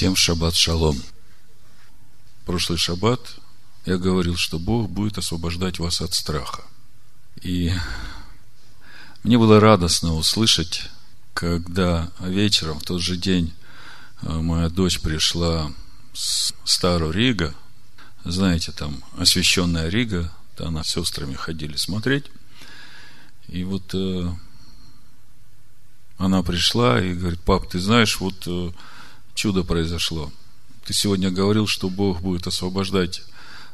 Всем шаббат шалом. Прошлый шаббат я говорил, что Бог будет освобождать вас от страха. И мне было радостно услышать, когда вечером, в тот же день, э, моя дочь пришла с Стару Рига, знаете, там освященная Рига, она с сестрами ходили смотреть. И вот э, она пришла и говорит, пап, ты знаешь, вот э, чудо произошло. Ты сегодня говорил, что Бог будет освобождать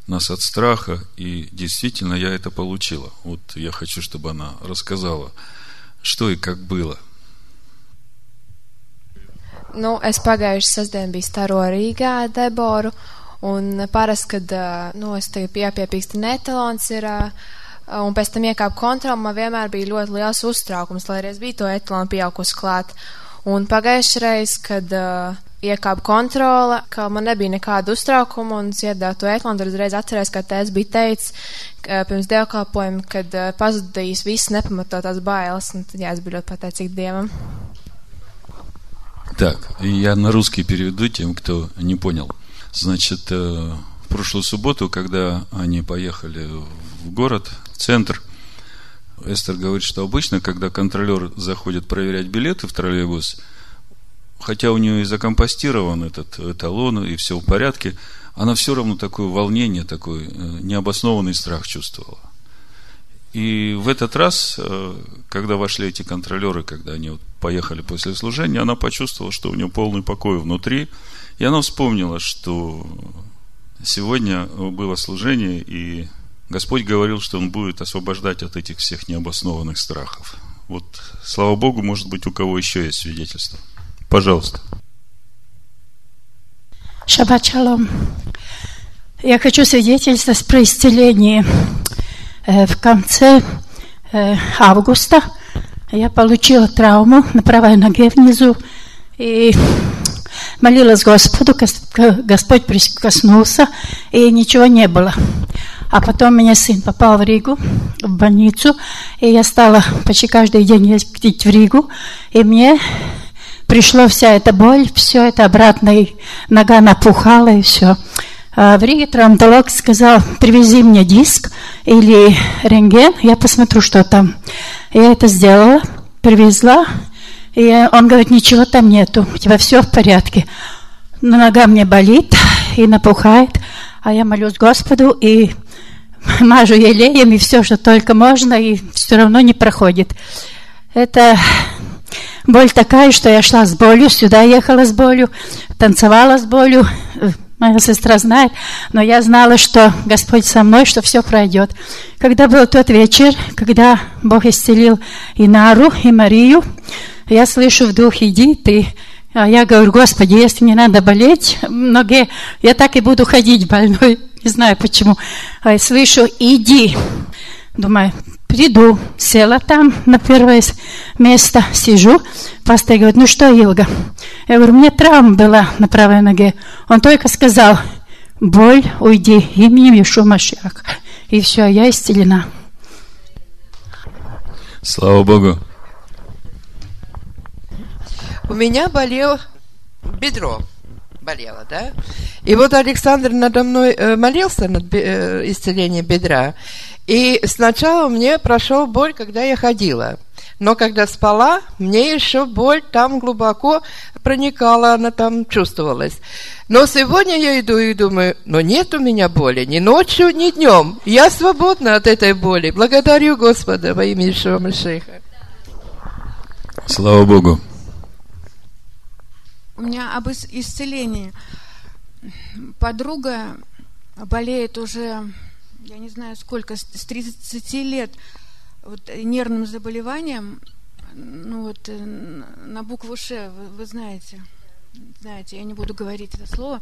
нас от страха, и действительно я это получила. Вот я хочу, чтобы она рассказала, что и как было. Nu, es pagājuši sestdien biju Staro Rīgā Deboru, un parasti, kad, nu, es tagad piepiepīkstu netalons ir, un pēc tam iekāpu kontroli, man vienmēr bija ļoti liels uztraukums, lai arī es biju to etalonu pieaugusi klāt. Un pagājušreiz, kad uh, iekāpa kontrole, ka man nebija nekāda uztraukuma un iedāvu to ēklu, un tad uzreiz atcerēs, ka tēvs bija teicis pirms dievkalpojuma, kad pazudīs viss nepamatotās bailes, un tad jā, es biju ļoti pateicīgi Dievam. Так, я на русский переведу тем, кто не понял. Значит, в прошлую субботу, когда они поехали в город, в центр, Эстер говорит, что обычно, когда контролер заходит проверять билеты в троллейбус, хотя у нее и закомпостирован этот эталон, и все в порядке, она все равно такое волнение, такой э, необоснованный страх чувствовала. И в этот раз, э, когда вошли эти контролеры, когда они вот поехали после служения, она почувствовала, что у нее полный покой внутри, и она вспомнила, что сегодня было служение, и Господь говорил, что Он будет освобождать от этих всех необоснованных страхов. Вот, слава Богу, может быть, у кого еще есть свидетельство. Пожалуйста. Шаббат шалом. Я хочу свидетельствовать про исцеление. Э, в конце э, августа я получила травму на правой ноге внизу и молилась Господу, Господь прикоснулся, и ничего не было. А потом меня сын попал в Ригу, в больницу, и я стала почти каждый день ездить в Ригу, и мне пришла вся эта боль, все это обратно, и нога напухала, и все. А в Риге травматолог сказал, привези мне диск или рентген, я посмотрю, что там. Я это сделала, привезла, и он говорит, ничего там нету, у тебя все в порядке. Но нога мне болит и напухает, а я молюсь Господу и мажу елеем, и все, что только можно, и все равно не проходит. Это Боль такая, что я шла с болью, сюда ехала с болью, танцевала с болью. Моя сестра знает, но я знала, что Господь со мной, что все пройдет. Когда был тот вечер, когда Бог исцелил и Нару, и Марию, я слышу в дух, иди ты. А я говорю, Господи, если не надо болеть в ноге, я так и буду ходить больной. Не знаю почему. А я слышу, иди. Думаю, приду, села там на первое место, сижу. Пастор говорит, ну что, Илга? Я говорю, у меня травма была на правой ноге. Он только сказал, боль, уйди, именем Иешуа Машиах. И все, я исцелена. Слава Богу. У меня болел бедро болело, да? И вот Александр надо мной э, молился над э, исцелением бедра. И сначала мне прошел боль, когда я ходила. Но когда спала, мне еще боль там глубоко проникала, она там чувствовалась. Но сегодня я иду и думаю, но нет у меня боли ни ночью, ни днем. Я свободна от этой боли. Благодарю Господа во имя Ишуа Машеха. Слава Богу. У меня об исцелении. Подруга болеет уже я не знаю сколько, с 30 лет вот, нервным заболеванием, ну вот э, на букву Ш, вы, вы знаете, знаете, я не буду говорить это слово,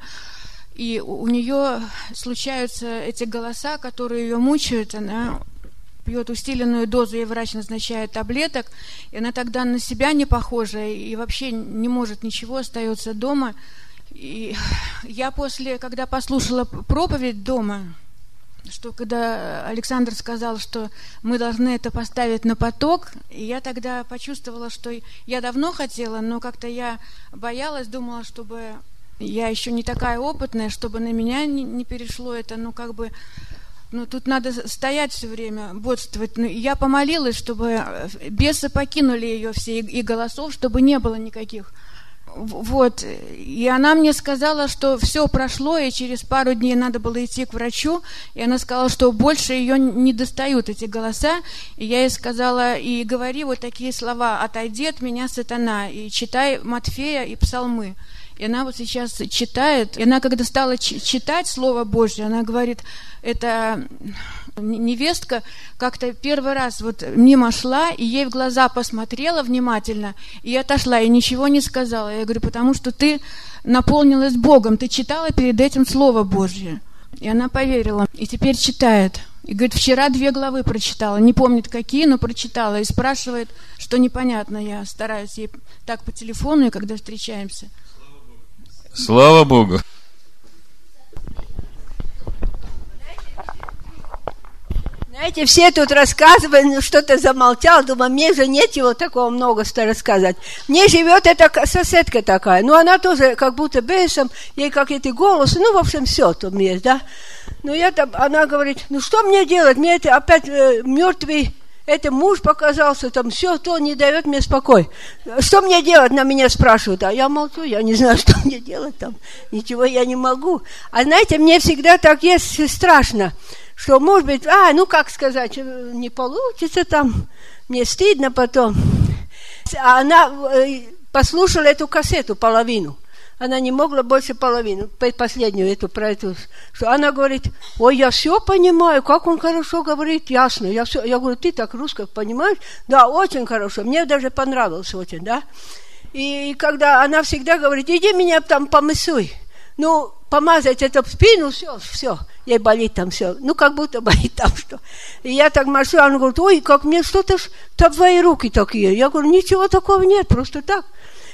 и у нее случаются эти голоса, которые ее мучают, она пьет усиленную дозу, ей врач назначает таблеток, и она тогда на себя не похожа, и вообще не может ничего, остается дома. И я после, когда послушала проповедь дома, что когда Александр сказал, что мы должны это поставить на поток, я тогда почувствовала, что я давно хотела, но как-то я боялась, думала, чтобы я еще не такая опытная, чтобы на меня не, не перешло это, ну, как бы, ну, тут надо стоять все время, бодствовать. Ну, я помолилась, чтобы э, бесы покинули ее все, и, и голосов, чтобы не было никаких. Вот, и она мне сказала, что все прошло, и через пару дней надо было идти к врачу, и она сказала, что больше ее не достают эти голоса, и я ей сказала, и говори вот такие слова, отойди от меня, сатана, и читай Матфея и Псалмы. И она вот сейчас читает, и она когда стала читать Слово Божье, она говорит, это невестка как-то первый раз вот мимо шла, и ей в глаза посмотрела внимательно, и отошла, и ничего не сказала. Я говорю, потому что ты наполнилась Богом, ты читала перед этим Слово Божье. И она поверила, и теперь читает. И говорит, вчера две главы прочитала, не помнит какие, но прочитала. И спрашивает, что непонятно. Я стараюсь ей так по телефону, и когда встречаемся – Слава Богу. Знаете, все тут рассказывают, ну, что-то замолчал, думаю, мне же нет его такого много что рассказать. Мне живет эта соседка такая, ну она тоже как будто бесом, ей как эти голосы, ну, в общем, все там есть, да. Ну, я там, она говорит, ну, что мне делать, мне это опять э, мертвый это муж показался, там все то не дает мне спокой. Что мне делать, на меня спрашивают, а я молчу, я не знаю, что мне делать там, ничего я не могу. А знаете, мне всегда так есть страшно, что может быть, а, ну как сказать, не получится там, мне стыдно потом. А она э, послушала эту кассету половину она не могла больше половины, последнюю эту про эту, что она говорит, ой, я все понимаю, как он хорошо говорит, ясно, я все, я говорю, ты так русских понимаешь? Да, очень хорошо, мне даже понравилось очень, да. И когда она всегда говорит, иди меня там помысуй, ну, помазать это в спину, все, все, ей болит там все, ну, как будто болит там что. И я так машу, она говорит, ой, как мне что-то, твои руки такие. Я говорю, ничего такого нет, просто так.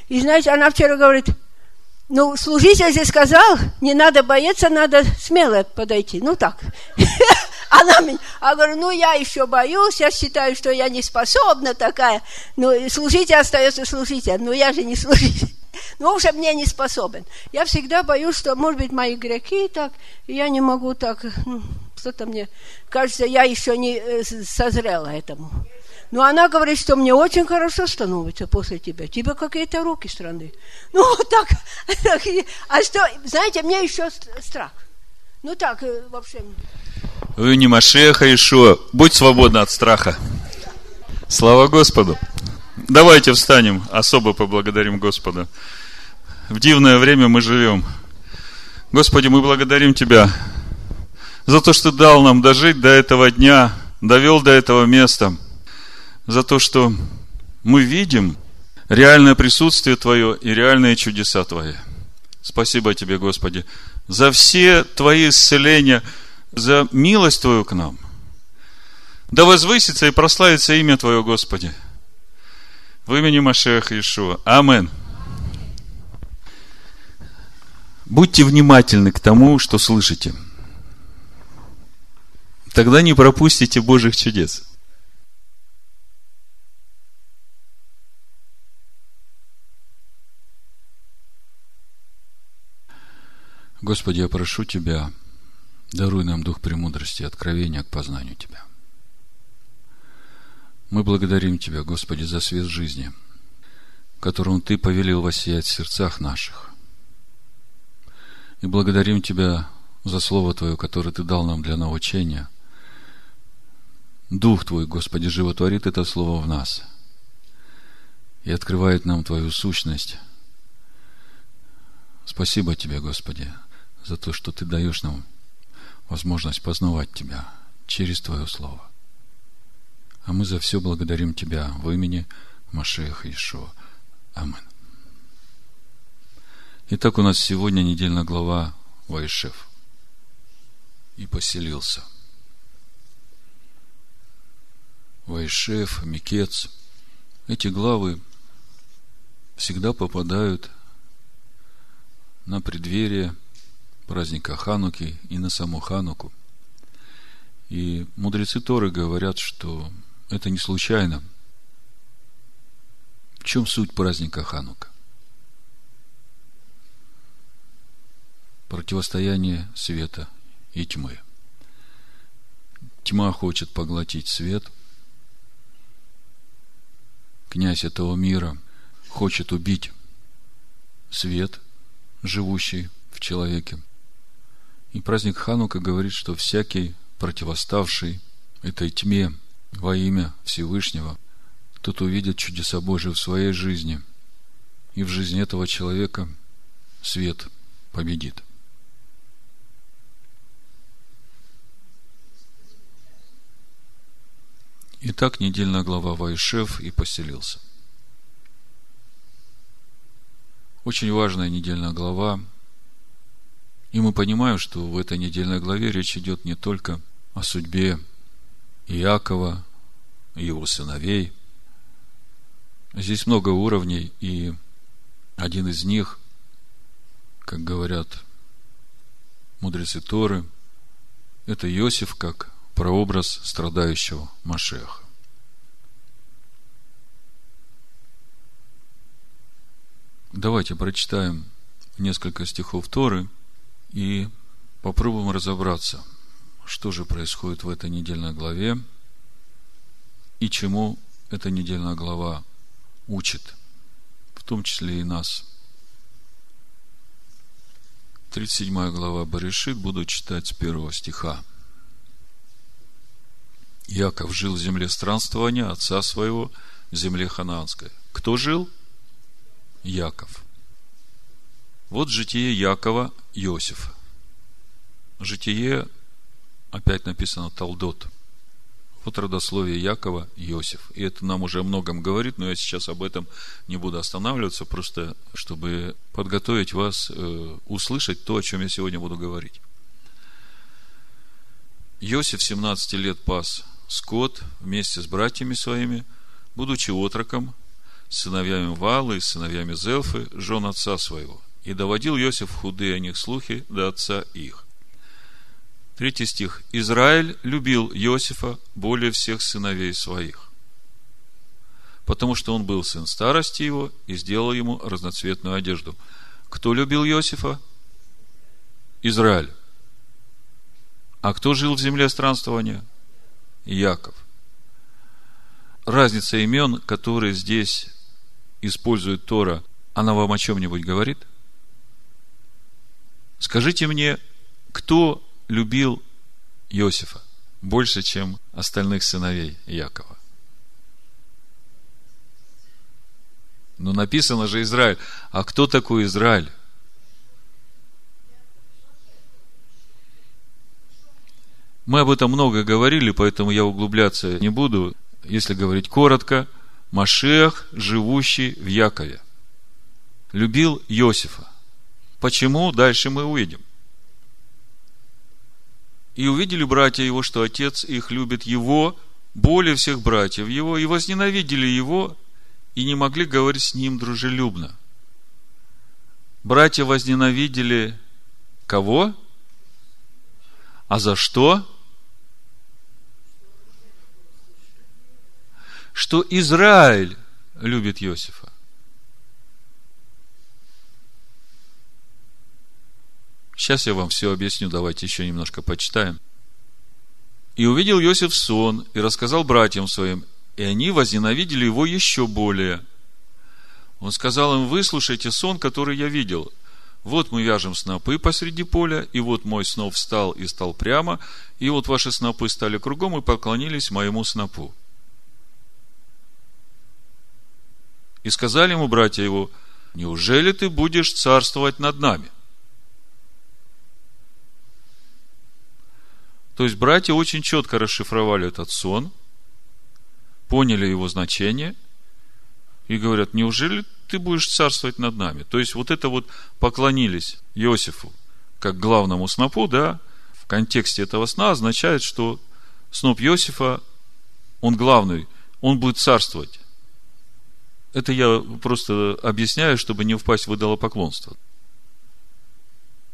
И знаете, она вчера говорит, ну, служитель же сказал, не надо бояться, надо смело подойти. Ну, так. Она мне, а говорю, ну, я еще боюсь, я считаю, что я не способна такая. Ну, служитель остается служителем, но я же не служитель. Ну, уже мне не способен. Я всегда боюсь, что, может быть, мои грехи так, я не могу так, ну, что-то мне, кажется, я еще не э, созрела этому. Но она говорит, что мне очень хорошо становится после тебя. Тебе какие-то руки страны. Ну, вот так. А что, знаете, мне еще страх. Ну, так, э, в общем. Вы не Машеха Ишуа. Будь свободна от страха. Слава Господу. Давайте встанем, особо поблагодарим Господа. В дивное время мы живем. Господи, мы благодарим Тебя за то, что дал нам дожить до этого дня, довел до этого места – за то, что мы видим реальное присутствие Твое и реальные чудеса Твои. Спасибо Тебе, Господи, за все Твои исцеления, за милость Твою к нам. Да возвысится и прославится имя Твое, Господи. В имени Машеха Иешуа. Амин. Будьте внимательны к тому, что слышите. Тогда не пропустите Божьих чудес. Господи, я прошу Тебя, даруй нам дух премудрости и откровения к познанию Тебя. Мы благодарим Тебя, Господи, за свет жизни, которым Ты повелел воссиять в сердцах наших. И благодарим Тебя за Слово Твое, которое Ты дал нам для научения. Дух Твой, Господи, животворит это Слово в нас и открывает нам Твою сущность. Спасибо Тебе, Господи, за то, что Ты даешь нам возможность познавать Тебя через Твое Слово. А мы за все благодарим Тебя в имени Машеха Ишуа. Амин. Итак, у нас сегодня недельная глава Вайшев. И поселился. Вайшев, Микец. Эти главы всегда попадают на преддверие праздника Хануки и на саму Хануку. И мудрецы Торы говорят, что это не случайно. В чем суть праздника Ханука? противостояние света и тьмы. Тьма хочет поглотить свет. Князь этого мира хочет убить свет, живущий в человеке. И праздник Ханука говорит, что всякий противоставший этой тьме во имя Всевышнего, тот увидит чудеса Божии в своей жизни. И в жизни этого человека свет победит. Итак, недельная глава Вайшев и поселился. Очень важная недельная глава. И мы понимаем, что в этой недельной главе речь идет не только о судьбе Иакова и его сыновей. Здесь много уровней, и один из них, как говорят мудрецы Торы, это Иосиф как прообраз страдающего Машеха. Давайте прочитаем несколько стихов Торы и попробуем разобраться – что же происходит в этой недельной главе и чему эта недельная глава учит, в том числе и нас. 37 глава Баришит, буду читать с первого стиха. Яков жил в земле странствования отца своего, в земле ханаанской. Кто жил? Яков. Вот житие Якова Иосифа. Житие опять написано Талдот. Вот родословие Якова Иосиф. И это нам уже о многом говорит, но я сейчас об этом не буду останавливаться, просто чтобы подготовить вас э, услышать то, о чем я сегодня буду говорить. Иосиф 17 лет пас скот вместе с братьями своими, будучи отроком, сыновьями Валы и сыновьями Зелфы, жен отца своего. И доводил Иосиф худые о них слухи до отца их. Третий стих. Израиль любил Иосифа более всех сыновей своих, потому что он был сын старости его и сделал ему разноцветную одежду. Кто любил Иосифа? Израиль. А кто жил в земле странствования? Яков. Разница имен, которые здесь использует Тора, она вам о чем-нибудь говорит? Скажите мне, кто любил Иосифа больше, чем остальных сыновей Якова. Но написано же Израиль. А кто такой Израиль? Мы об этом много говорили, поэтому я углубляться не буду. Если говорить коротко, Машех, живущий в Якове, любил Иосифа. Почему? Дальше мы увидим. И увидели братья его, что отец их любит его более всех братьев его, и возненавидели его, и не могли говорить с ним дружелюбно. Братья возненавидели кого? А за что? Что Израиль любит Иосифа. Сейчас я вам все объясню, давайте еще немножко почитаем. И увидел Иосиф сон, и рассказал братьям своим, и они возненавидели его еще более. Он сказал им, выслушайте сон, который я видел. Вот мы вяжем снопы посреди поля, и вот мой сноп встал и стал прямо, и вот ваши снопы стали кругом и поклонились моему снопу. И сказали ему братья его, неужели ты будешь царствовать над нами? То есть братья очень четко расшифровали этот сон, поняли его значение и говорят, неужели ты будешь царствовать над нами? То есть вот это вот поклонились Иосифу как главному снопу, да, в контексте этого сна означает, что сноп Иосифа, он главный, он будет царствовать. Это я просто объясняю, чтобы не впасть в идолопоклонство.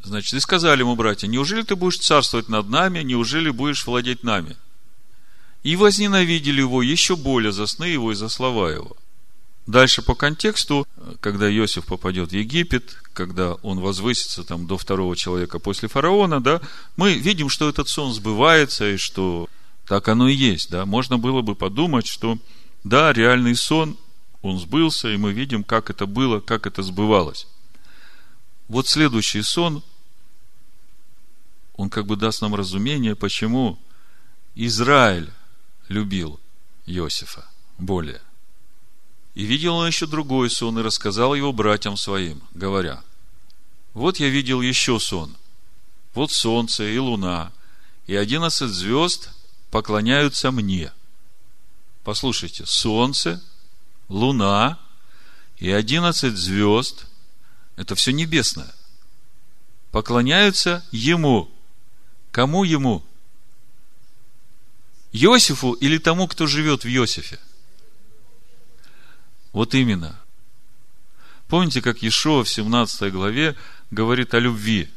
Значит, и сказали ему братья, неужели ты будешь царствовать над нами, неужели будешь владеть нами? И возненавидели его еще более за сны его и за слова его. дальше по контексту, когда Иосиф попадет в Египет, когда он возвысится там до второго человека после фараона, да, мы видим, что этот сон сбывается, и что так оно и есть, да. Можно было бы подумать, что да, реальный сон, он сбылся, и мы видим, как это было, как это сбывалось. Вот следующий сон, он как бы даст нам разумение, почему Израиль любил Иосифа более. И видел он еще другой сон и рассказал его братьям своим, говоря, вот я видел еще сон. Вот солнце и луна, и одиннадцать звезд поклоняются мне. Послушайте, солнце, луна и одиннадцать звезд – это все небесное. Поклоняются ему. Кому ему? Иосифу или тому, кто живет в Иосифе? Вот именно. Помните, как Иешуа в 17 главе говорит о любви?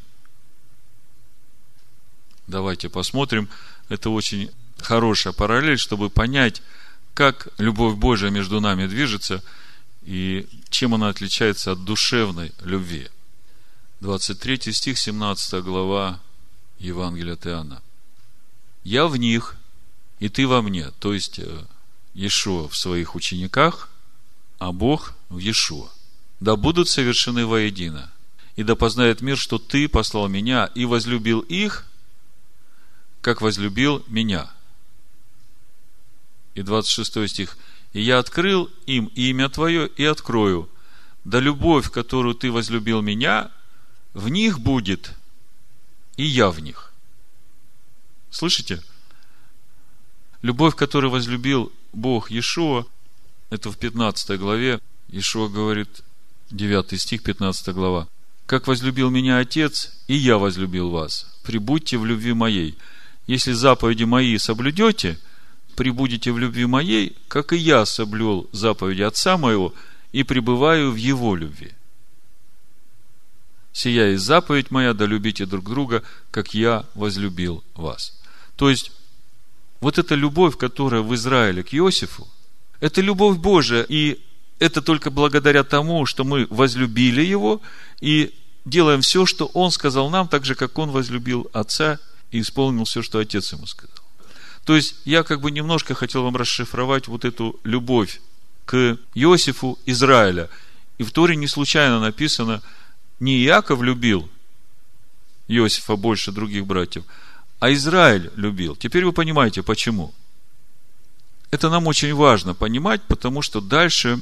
Давайте посмотрим. Это очень хорошая параллель, чтобы понять, как любовь Божия между нами движется и чем она отличается от душевной любви. 23 стих, 17 глава Евангелия от Иоанна. «Я в них, и ты во мне». То есть, э, Иешуа в своих учениках – а Бог в Иешуа. Да будут совершены воедино, и да познает мир, что Ты послал меня и возлюбил их, как возлюбил меня. И 26 стих. И я открыл им имя Твое и открою. Да любовь, которую Ты возлюбил меня, в них будет, и я в них. Слышите? Любовь, которую возлюбил Бог Иешуа – это в 15 главе. Ишуа говорит, 9 стих, 15 глава. «Как возлюбил меня Отец, и я возлюбил вас. Прибудьте в любви моей. Если заповеди мои соблюдете, прибудете в любви моей, как и я соблюл заповеди Отца моего и пребываю в Его любви. Сия и заповедь моя, да любите друг друга, как я возлюбил вас». То есть, вот эта любовь, которая в Израиле к Иосифу – это любовь Божия, и это только благодаря тому, что мы возлюбили Его и делаем все, что Он сказал нам, так же, как Он возлюбил Отца и исполнил все, что Отец Ему сказал. То есть, я как бы немножко хотел вам расшифровать вот эту любовь к Иосифу Израиля. И в Торе не случайно написано, не Иаков любил Иосифа больше других братьев, а Израиль любил. Теперь вы понимаете, почему. Это нам очень важно понимать, потому что дальше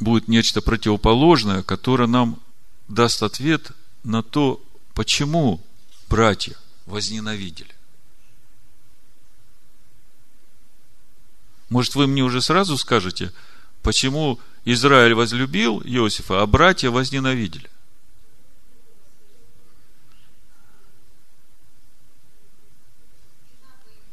будет нечто противоположное, которое нам даст ответ на то, почему братья возненавидели. Может, вы мне уже сразу скажете, почему Израиль возлюбил Иосифа, а братья возненавидели?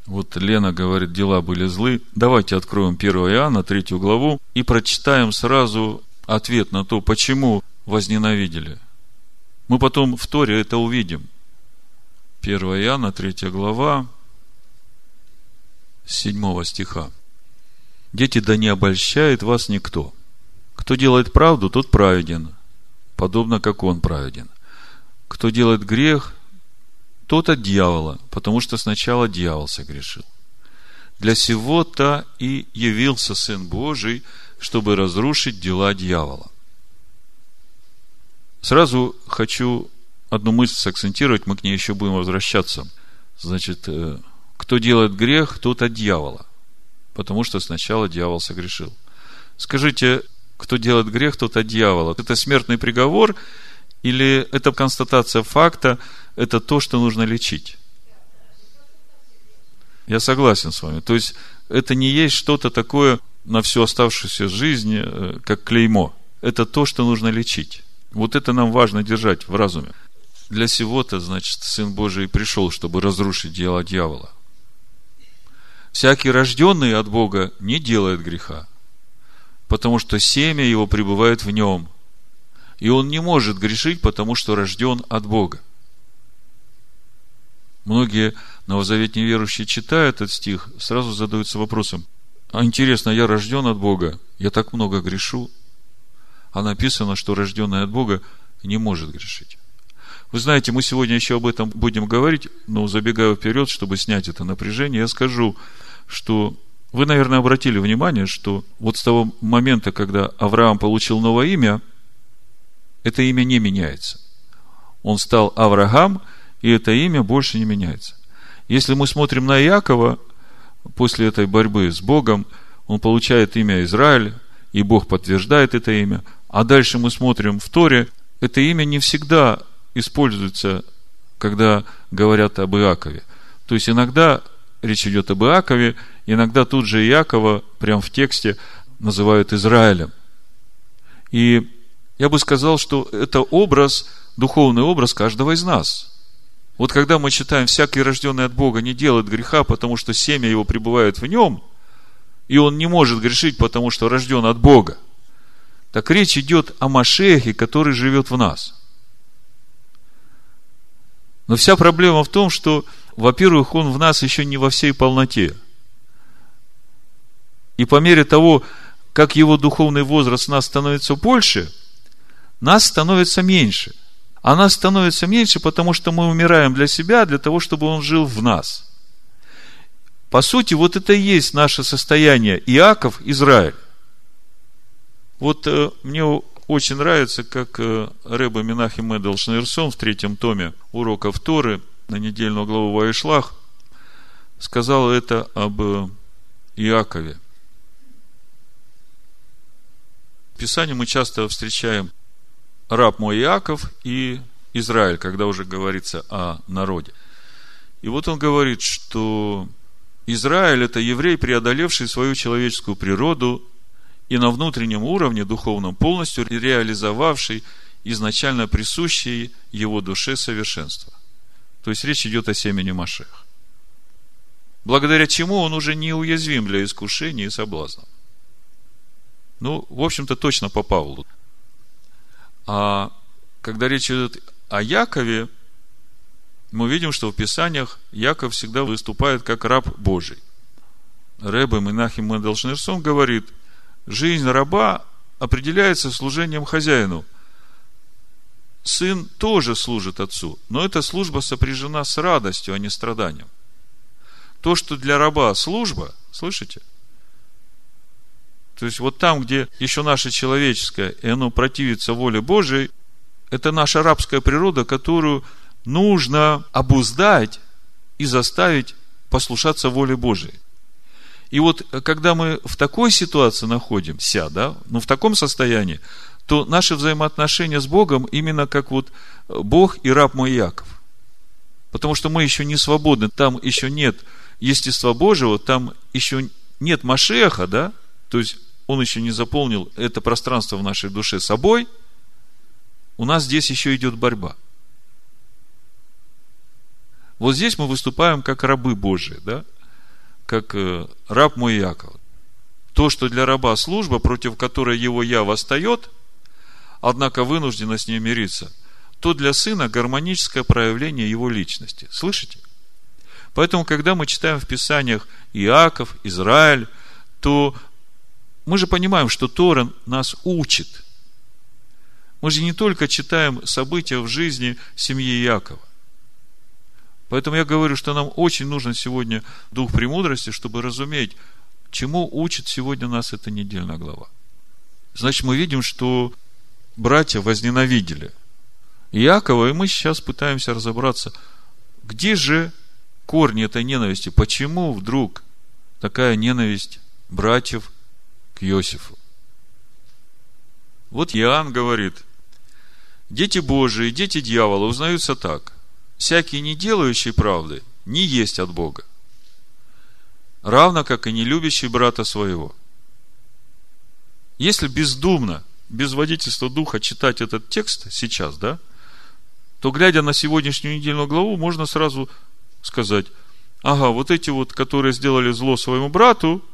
Вот Лена говорит, дела были злы. Давайте откроем 1 Иоанна, 3 главу, и прочитаем сразу ответ на то, почему возненавидели. Мы потом в Торе это увидим. 1 Иоанна, 3 глава, 7 стиха. Дети, да не обольщает вас никто. Кто делает правду, тот праведен, подобно как он праведен. Кто делает грех, тот от дьявола, потому что сначала дьявол согрешил. Для сего-то и явился Сын Божий, чтобы разрушить дела дьявола. Сразу хочу одну мысль сакцентировать, мы к ней еще будем возвращаться. Значит, э, кто делает грех, тот от дьявола, потому что сначала дьявол согрешил. Скажите, кто делает грех, тот от дьявола. Это смертный приговор или это констатация факта, это то, что нужно лечить. Я согласен с вами. То есть, это не есть что-то такое на всю оставшуюся жизнь, э, как клеймо. Это то, что нужно лечить. Вот это нам важно держать в разуме. Для сего-то, значит, Сын Божий пришел, чтобы разрушить дело дьявола. Всякий рожденный от Бога не делает греха, потому что семя его пребывает в нем. И он не может грешить, потому что рожден от Бога. Многие новозаветные верующие читают этот стих, сразу задаются вопросом, а интересно, я рожден от Бога, я так много грешу, а написано, что рожденный от Бога не может грешить. Вы знаете, мы сегодня еще об этом будем говорить, но забегая вперед, чтобы снять это напряжение, я скажу, что вы, наверное, обратили внимание, что вот с того момента, когда Авраам получил новое имя, это имя не меняется. Он стал Авраам, и это имя больше не меняется. Если мы смотрим на Иакова, после этой борьбы с Богом, он получает имя Израиль, и Бог подтверждает это имя. А дальше мы смотрим в Торе, это имя не всегда используется, когда говорят об Иакове. То есть иногда речь идет об Иакове, иногда тут же Иакова, прямо в тексте, называют Израилем. И я бы сказал, что это образ, духовный образ каждого из нас. Вот когда мы читаем, всякий рожденный от Бога не делает греха, потому что семя его пребывает в нем, и он не может грешить, потому что рожден от Бога, так речь идет о Машехе, который живет в нас. Но вся проблема в том, что, во-первых, он в нас еще не во всей полноте. И по мере того, как его духовный возраст нас становится больше, нас становится меньше. А нас становится меньше, потому что мы умираем для себя, для того, чтобы он жил в нас. По сути, вот это и есть наше состояние Иаков, Израиль. Вот э, мне очень нравится, как э, Рэба Минахим Эдел Шнейрсон в третьем томе уроков Торы на недельную главу Ваишлах сказал это об э, Иакове. В Писании мы часто встречаем раб мой Иаков и Израиль, когда уже говорится о народе. И вот он говорит, что Израиль – это еврей, преодолевший свою человеческую природу и на внутреннем уровне духовном полностью реализовавший изначально присущие его душе совершенство. То есть речь идет о семени Машех. Благодаря чему он уже не уязвим для искушений и соблазнов. Ну, в общем-то, точно по Павлу. А когда речь идет о Якове, мы видим, что в Писаниях Яков всегда выступает как раб Божий. Рэбе Минахим Мендельшнерсон говорит, жизнь раба определяется служением хозяину. Сын тоже служит отцу, но эта служба сопряжена с радостью, а не страданием. То, что для раба служба, слышите? То есть вот там, где еще наше человеческое, и оно противится воле Божией, это наша рабская природа, которую нужно обуздать и заставить послушаться воле Божией. И вот, когда мы в такой ситуации находимся, да, ну, в таком состоянии, то наши взаимоотношения с Богом именно как вот Бог и раб мой Яков. Потому что мы еще не свободны, там еще нет естества Божьего, там еще нет Машеха, да, то есть он еще не заполнил это пространство в нашей душе собой, у нас здесь еще идет борьба – вот здесь мы выступаем как рабы Божии, да? Как э, раб мой Яков. То, что для раба служба, против которой его я восстает, однако вынуждена с ней мириться, то для сына гармоническое проявление его личности. Слышите? Поэтому, когда мы читаем в Писаниях Иаков, Израиль, то мы же понимаем, что Тора нас учит. Мы же не только читаем события в жизни семьи Иакова. Поэтому я говорю, что нам очень нужен сегодня дух премудрости, чтобы разуметь, чему учит сегодня нас эта недельная глава. Значит, мы видим, что братья возненавидели Иакова, и мы сейчас пытаемся разобраться, где же корни этой ненависти, почему вдруг такая ненависть братьев к Иосифу. Вот Иоанн говорит, дети Божии, дети дьявола узнаются так всякий не делающий правды не есть от Бога. Равно как и не любящий брата своего. Если бездумно, без водительства духа читать этот текст сейчас, да, то, глядя на сегодняшнюю недельную главу, можно сразу сказать, ага, вот эти вот, которые сделали зло своему брату,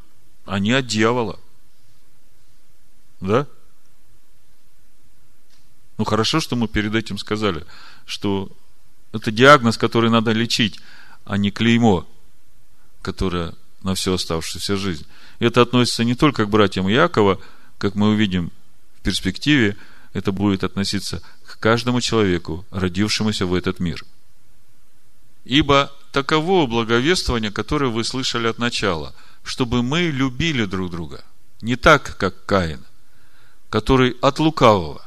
они от дьявола. Да? Ну, хорошо, что мы перед этим сказали, что это диагноз, который надо лечить, а не клеймо, которое на всю оставшуюся жизнь. Это относится не только к братьям Якова, как мы увидим в перспективе, это будет относиться к каждому человеку, родившемуся в этот мир. Ибо таково благовествование, которое вы слышали от начала, чтобы мы любили друг друга. Не так, как Каин, который от лукавого.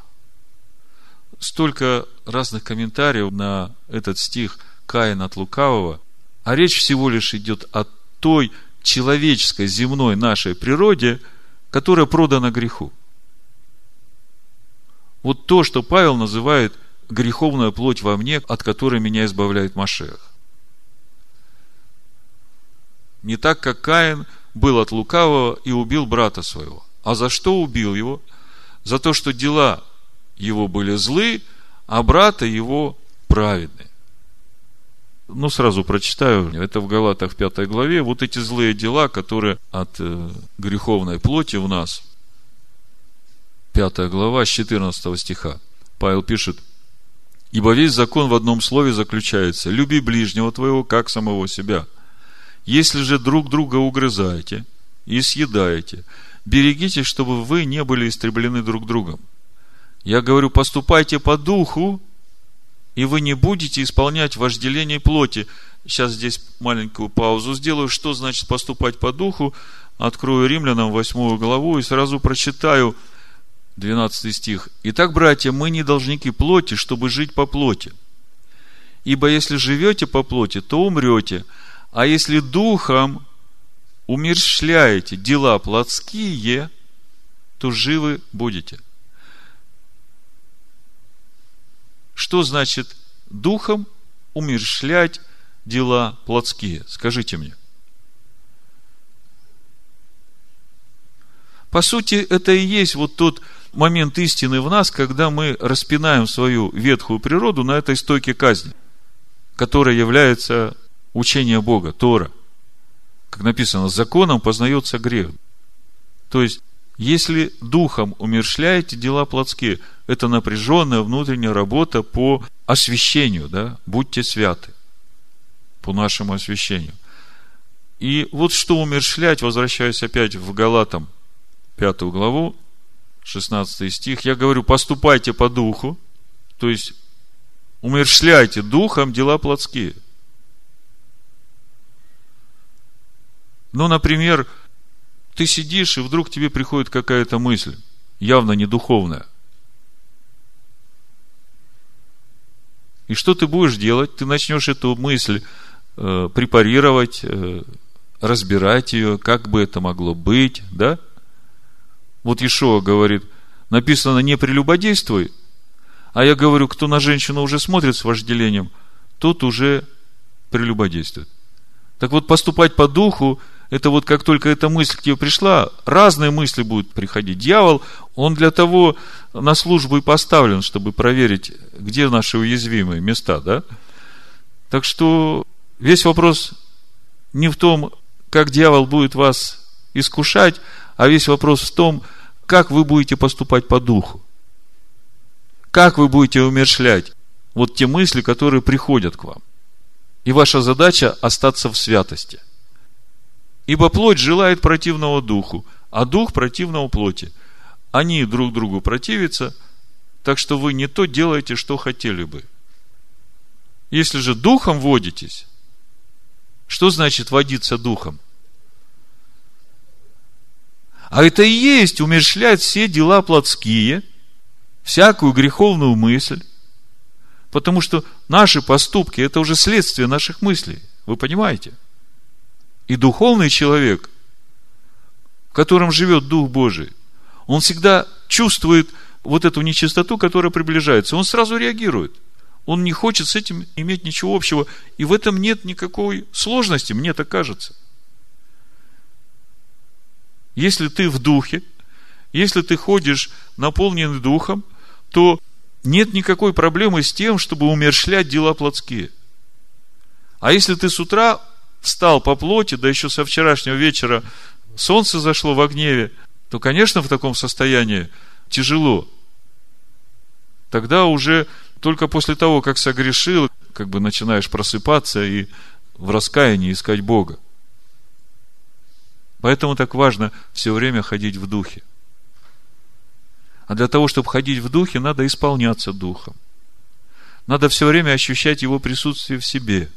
Столько разных комментариев на этот стих Каин от лукавого, а речь всего лишь идет о той человеческой, земной нашей природе, которая продана греху. Вот то, что Павел называет греховная плоть во мне, от которой меня избавляет Машех. Не так, как Каин был от лукавого и убил брата своего. А за что убил его? За то, что дела его были злы, а брата его праведны. Ну, сразу прочитаю. Это в Галатах 5 главе. Вот эти злые дела, которые от э, греховной плоти в нас. 5 глава, с 14 стиха. Павел пишет, «Ибо весь закон в одном слове заключается. Люби ближнего твоего, как самого себя. Если же друг друга угрызаете и съедаете, берегитесь, чтобы вы не были истреблены друг другом. Я говорю, поступайте по духу, и вы не будете исполнять вожделение плоти. Сейчас здесь маленькую паузу сделаю. Что значит поступать по духу? Открою римлянам 8 главу и сразу прочитаю 12 стих. Итак, братья, мы не должники плоти, чтобы жить по плоти. Ибо если живете по плоти, то умрете – а если духом умерщвляете дела плотские, то живы будете. Что значит духом умерщвлять дела плотские? Скажите мне. По сути, это и есть вот тот момент истины в нас, когда мы распинаем свою ветхую природу на этой стойке казни, которая является учение Бога, Тора. Как написано, законом познается грех. То есть, если духом умершляете дела плотские, это напряженная внутренняя работа по освящению, да, будьте святы, по нашему освящению. И вот что умершлять, возвращаясь опять в Галатам, пятую главу, 16 стих, я говорю, поступайте по духу, то есть умершляйте духом дела плотские – Ну, например, ты сидишь, и вдруг тебе приходит какая-то мысль, явно не духовная. И что ты будешь делать? Ты начнешь эту мысль э, препарировать, э, разбирать ее, как бы это могло быть, да? Вот Ишуа говорит, написано не прелюбодействуй, а я говорю, кто на женщину уже смотрит с вожделением, тот уже прелюбодействует. Так вот, поступать по духу – это вот как только эта мысль к тебе пришла, разные мысли будут приходить. Дьявол, он для того на службу и поставлен, чтобы проверить, где наши уязвимые места, да? Так что весь вопрос не в том, как дьявол будет вас искушать, а весь вопрос в том, как вы будете поступать по духу. Как вы будете умершлять вот те мысли, которые приходят к вам. И ваша задача остаться в святости. Ибо плоть желает противного духу, а дух противного плоти. Они друг другу противятся, так что вы не то делаете, что хотели бы. Если же духом водитесь, что значит водиться духом? А это и есть умершлять все дела плотские, всякую греховную мысль, потому что наши поступки – это уже следствие наших мыслей. Вы понимаете? – и духовный человек, в котором живет Дух Божий, он всегда чувствует вот эту нечистоту, которая приближается. Он сразу реагирует. Он не хочет с этим иметь ничего общего. И в этом нет никакой сложности, мне так кажется. Если ты в духе, если ты ходишь наполненный духом, то нет никакой проблемы с тем, чтобы умершлять дела плотские. А если ты с утра встал по плоти, да еще со вчерашнего вечера солнце зашло в гневе, то, конечно, в таком состоянии тяжело. Тогда уже только после того, как согрешил, как бы начинаешь просыпаться и в раскаянии искать Бога. Поэтому так важно все время ходить в духе. А для того, чтобы ходить в духе, надо исполняться духом. Надо все время ощущать его присутствие в себе.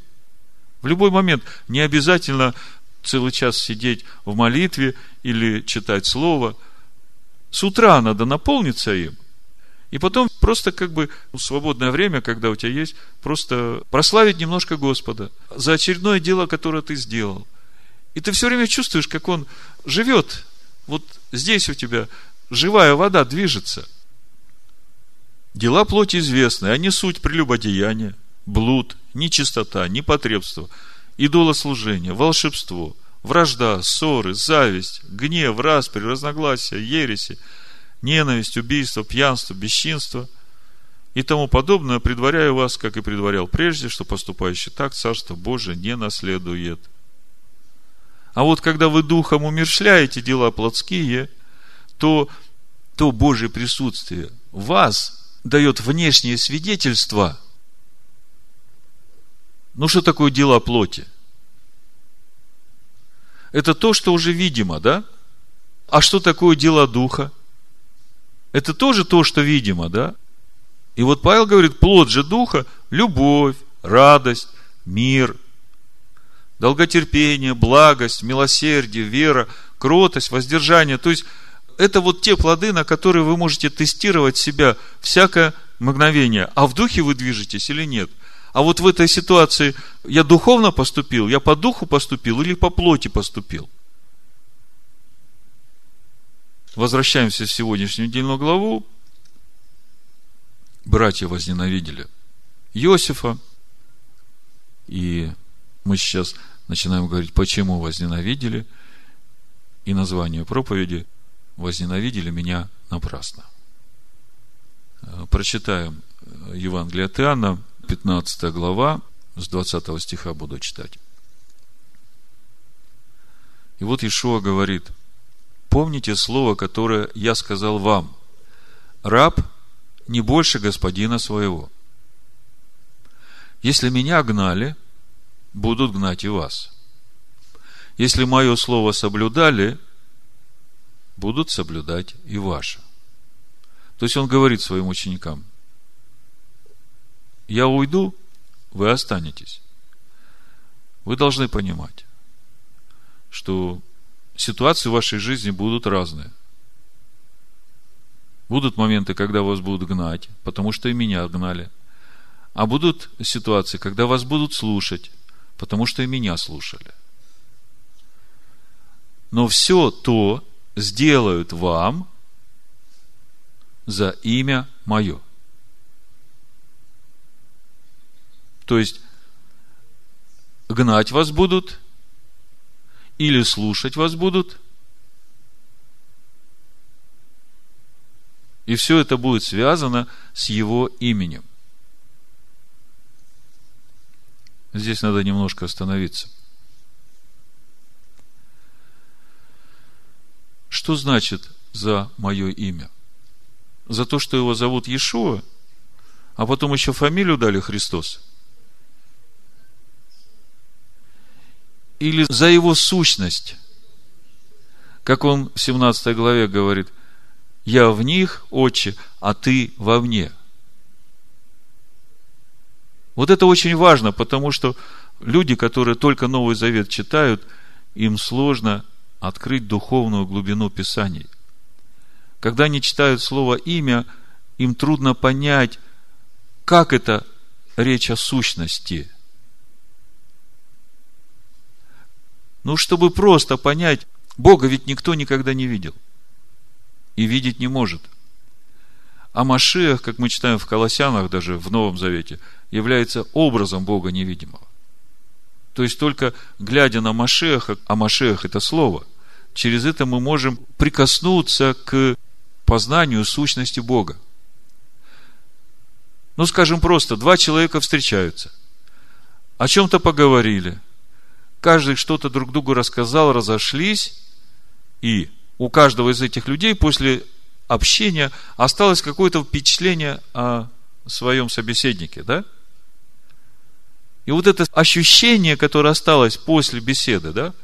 В любой момент не обязательно целый час сидеть в молитве или читать слово. С утра надо наполниться им. И потом просто как бы в свободное время, когда у тебя есть, просто прославить немножко Господа за очередное дело, которое ты сделал. И ты все время чувствуешь, как Он живет. Вот здесь у тебя живая вода движется. Дела плоти известны, они суть прелюбодеяния, блуд, нечистота, непотребство, идолослужение, волшебство, вражда, ссоры, зависть, гнев, распри, разногласия, ереси, ненависть, убийство, пьянство, бесчинство и тому подобное, предваряю вас, как и предварял прежде, что поступающий так Царство Божие не наследует. А вот когда вы духом умершляете дела плотские, то то Божье присутствие вас дает внешнее свидетельство. Ну, что такое дела плоти? Это то, что уже видимо, да? А что такое дела духа? Это тоже то, что видимо, да? И вот Павел говорит, плод же духа – любовь, радость, мир, долготерпение, благость, милосердие, вера, кротость, воздержание. То есть, это вот те плоды, на которые вы можете тестировать себя всякое мгновение. А в духе вы движетесь или нет? А вот в этой ситуации я духовно поступил, я по духу поступил или по плоти поступил? Возвращаемся в сегодняшнюю недельную главу. Братья возненавидели Иосифа. И мы сейчас начинаем говорить, почему возненавидели. И название проповеди – возненавидели меня напрасно. Э, прочитаем Евангелие от Иоанна, 15 глава, с 20 стиха буду читать. И вот Ишуа говорит, помните слово, которое я сказал вам, раб не больше господина своего. Если меня гнали, будут гнать и вас. Если мое слово соблюдали, будут соблюдать и ваши. То есть он говорит своим ученикам, я уйду, вы останетесь. Вы должны понимать, что ситуации в вашей жизни будут разные. Будут моменты, когда вас будут гнать, потому что и меня гнали. А будут ситуации, когда вас будут слушать, потому что и меня слушали. Но все то, сделают вам за имя мое. То есть, гнать вас будут, или слушать вас будут, и все это будет связано с его именем. Здесь надо немножко остановиться – Что значит за мое имя? За то, что его зовут Иешуа, а потом еще фамилию дали Христос? Или за его сущность? Как он в 17 главе говорит, я в них, отче, а ты во мне. Вот это очень важно, потому что люди, которые только Новый Завет читают, им сложно открыть духовную глубину Писаний. Когда они читают слово «имя», им трудно понять, как это речь о сущности. Ну, чтобы просто понять, Бога ведь никто никогда не видел. И видеть не может. А Машиах, как мы читаем в Колоссянах, даже в Новом Завете, является образом Бога невидимого. То есть только глядя на Машеха, а Машех это слово, через это мы можем прикоснуться к познанию сущности Бога. Ну, скажем просто, два человека встречаются, о чем-то поговорили, каждый что-то друг другу рассказал, разошлись, и у каждого из этих людей после общения осталось какое-то впечатление о своем собеседнике, да? И вот это ощущение, которое осталось после беседы, да,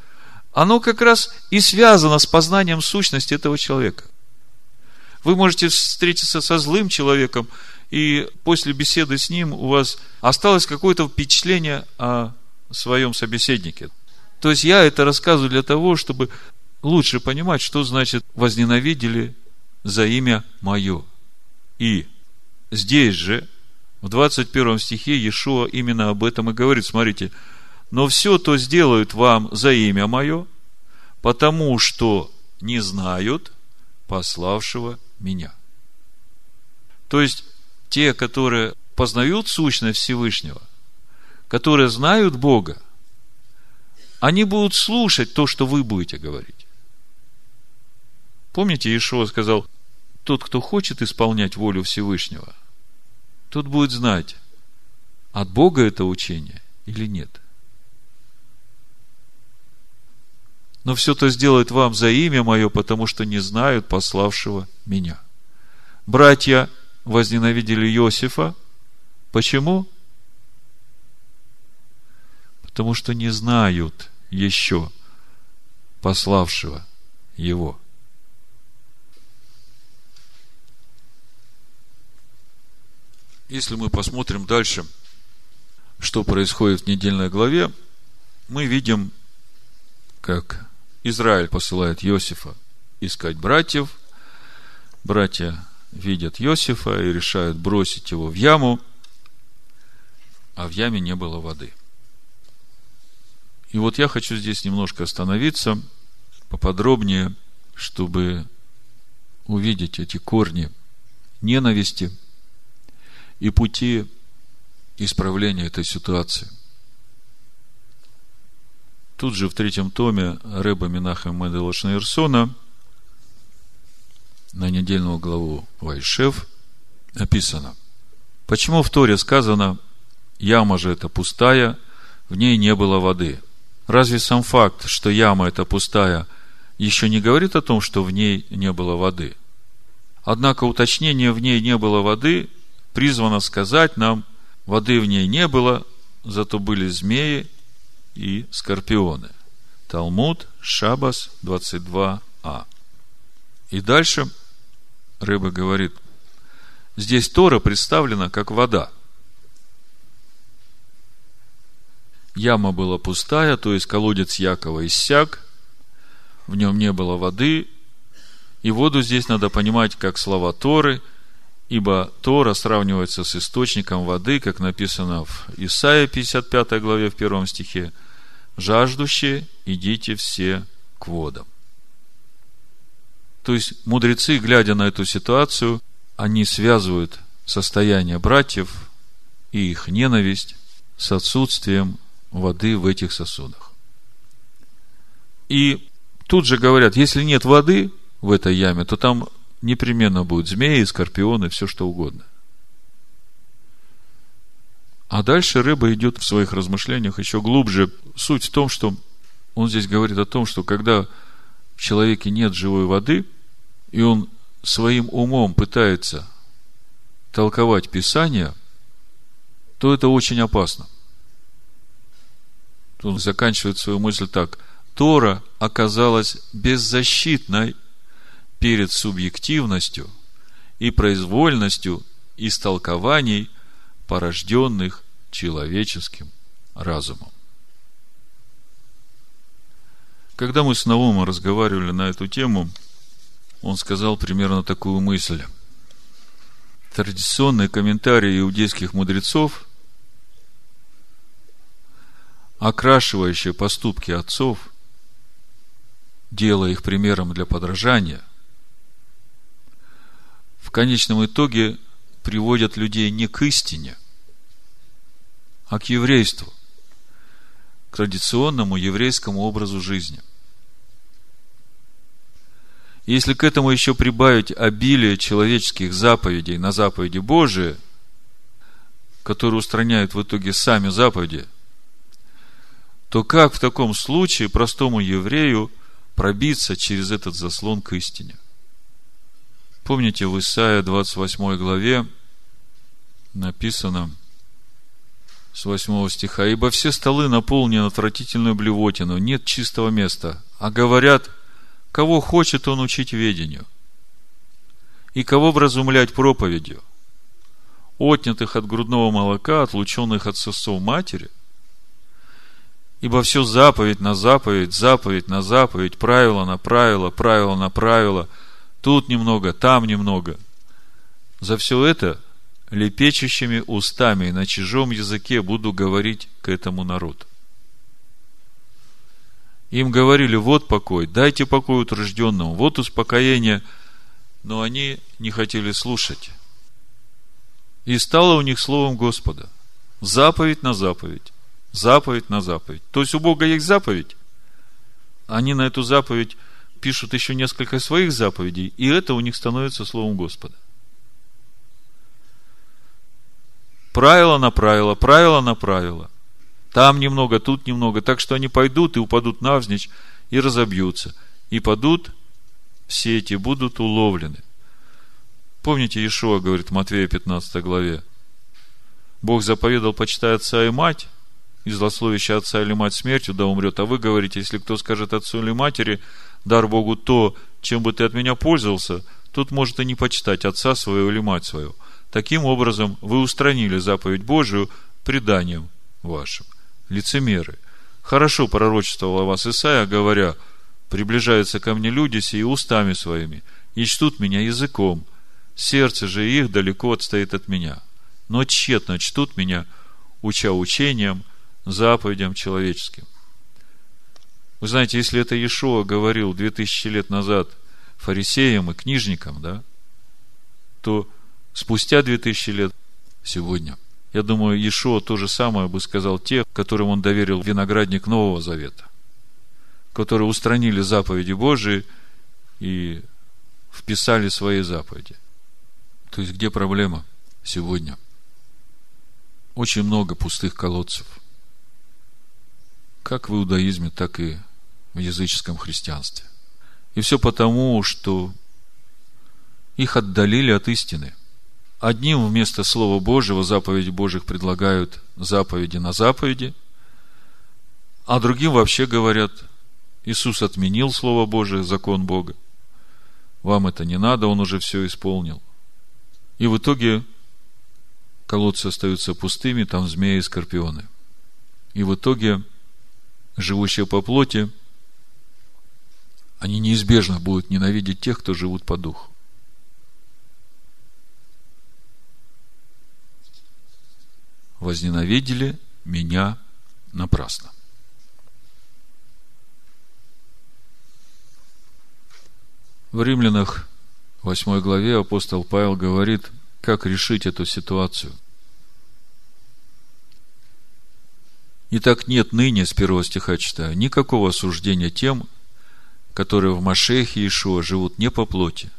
оно как раз и связано с познанием сущности этого человека. Вы можете встретиться со злым человеком, и после беседы с ним у вас осталось какое-то впечатление о своем собеседнике. То есть я это рассказываю для того, чтобы лучше понимать, что значит возненавидели за имя мое. И здесь же, в 21 стихе, Иешуа именно об этом и говорит. Смотрите, но все то сделают вам за имя мое, потому что не знают пославшего меня. То есть, те, которые познают сущность Всевышнего, которые знают Бога, они будут слушать то, что вы будете говорить. Помните, Иешуа сказал, тот, кто хочет исполнять волю Всевышнего, тот будет знать, от Бога это учение или нет. Но все это сделает вам за имя мое, потому что не знают пославшего меня. Братья возненавидели Иосифа. Почему? Потому что не знают еще пославшего его. Если мы посмотрим дальше, что происходит в недельной главе, мы видим, как Израиль посылает Иосифа искать братьев. Братья видят Иосифа и решают бросить его в яму, а в яме не было воды. И вот я хочу здесь немножко остановиться поподробнее, чтобы увидеть эти корни ненависти – и пути исправления этой ситуации. Тут же в третьем томе Рэба Минахем Медела Шнейрсона на недельную главу Вайшев написано, почему в Торе сказано, яма же это пустая, в ней не было воды. Разве сам факт, что яма это пустая, еще не говорит о том, что в ней не было воды? Однако уточнение в ней не было воды призвано сказать нам, воды в ней не было, зато были змеи и скорпионы. Талмуд, Шабас, 22а. И дальше рыба говорит, здесь Тора представлена как вода. Яма была пустая, то есть колодец Якова иссяк, в нем не было воды, и воду здесь надо понимать как слова Торы – Ибо Тора сравнивается с источником воды, как написано в Исаии 55 главе в первом стихе. «Жаждущие, идите все к водам». То есть, мудрецы, глядя на эту ситуацию, они связывают состояние братьев и их ненависть с отсутствием воды в этих сосудах. И тут же говорят, если нет воды в этой яме, то там непременно будут змеи, скорпионы, все что угодно. А дальше рыба идет в своих размышлениях еще глубже. Суть в том, что он здесь говорит о том, что когда в человеке нет живой воды, и он своим умом пытается толковать Писание, то это очень опасно. Он заканчивает свою мысль так. Тора оказалась беззащитной перед субъективностью и произвольностью истолкований, порожденных человеческим разумом. Когда мы с Наумом разговаривали на эту тему, он сказал примерно такую мысль. Традиционные комментарии иудейских мудрецов, окрашивающие поступки отцов, делая их примером для подражания – в конечном итоге приводят людей не к истине, а к еврейству, к традиционному еврейскому образу жизни. Если к этому еще прибавить обилие человеческих заповедей на заповеди Божии, которые устраняют в итоге сами заповеди, то как в таком случае простому еврею пробиться через этот заслон к истине? Помните, в Исаия 28 главе написано с 8 стиха. «Ибо все столы наполнены отвратительную блевотину, нет чистого места. А говорят, кого хочет он учить ведению, и кого вразумлять проповедью, отнятых от грудного молока, отлученных от сосов матери, Ибо все заповедь на заповедь, заповедь на заповедь, правило на правило, правило на правило, тут немного, там немного. За все это лепечущими устами на чужом языке буду говорить к этому народу. Им говорили, вот покой, дайте покой утружденному, вот успокоение, но они не хотели слушать. И стало у них словом Господа, заповедь на заповедь, заповедь на заповедь. То есть у Бога есть заповедь, они на эту заповедь пишут еще несколько своих заповедей, и это у них становится словом Господа. Правило на правило, правило на правило. Там немного, тут немного. Так что они пойдут и упадут навзничь и разобьются. И падут все эти, будут уловлены. Помните, Иешуа говорит в Матвея 15 главе, Бог заповедал почитать отца и мать, и злословящий отца или мать смертью, да умрет. А вы говорите, если кто скажет отцу или матери, дар Богу то, чем бы ты от меня пользовался, тут может и не почитать отца своего или мать свою. Таким образом, вы устранили заповедь Божию преданием вашим лицемеры. Хорошо пророчествовал о вас Исаия, говоря, приближаются ко мне люди сии устами своими, и чтут меня языком, сердце же их далеко отстоит от меня. Но тщетно чтут меня, уча учением, заповедям человеческим. Вы знаете, если это Иешуа говорил 2000 лет назад фарисеям и книжникам, да, то спустя 2000 лет сегодня – я думаю, Иешуа то же самое бы сказал те, которым он доверил виноградник Нового Завета, которые устранили заповеди Божии и вписали свои заповеди. То есть, где проблема сегодня? Очень много пустых колодцев. Как в иудаизме, так и в языческом христианстве. И все потому, что их отдалили от истины – Одним вместо Слова Божьего заповеди Божьих предлагают заповеди на заповеди, а другим вообще говорят, Иисус отменил Слово Божие, закон Бога. Вам это не надо, Он уже все исполнил. И в итоге колодцы остаются пустыми, там змеи и скорпионы. И в итоге живущие по плоти, они неизбежно будут ненавидеть тех, кто живут по духу. возненавидели меня напрасно. В Римлянах 8 главе апостол Павел говорит, как решить эту ситуацию. Итак, нет ныне, с первого стиха читаю, никакого осуждения тем, которые в Машехе Иешуа живут не по плоти,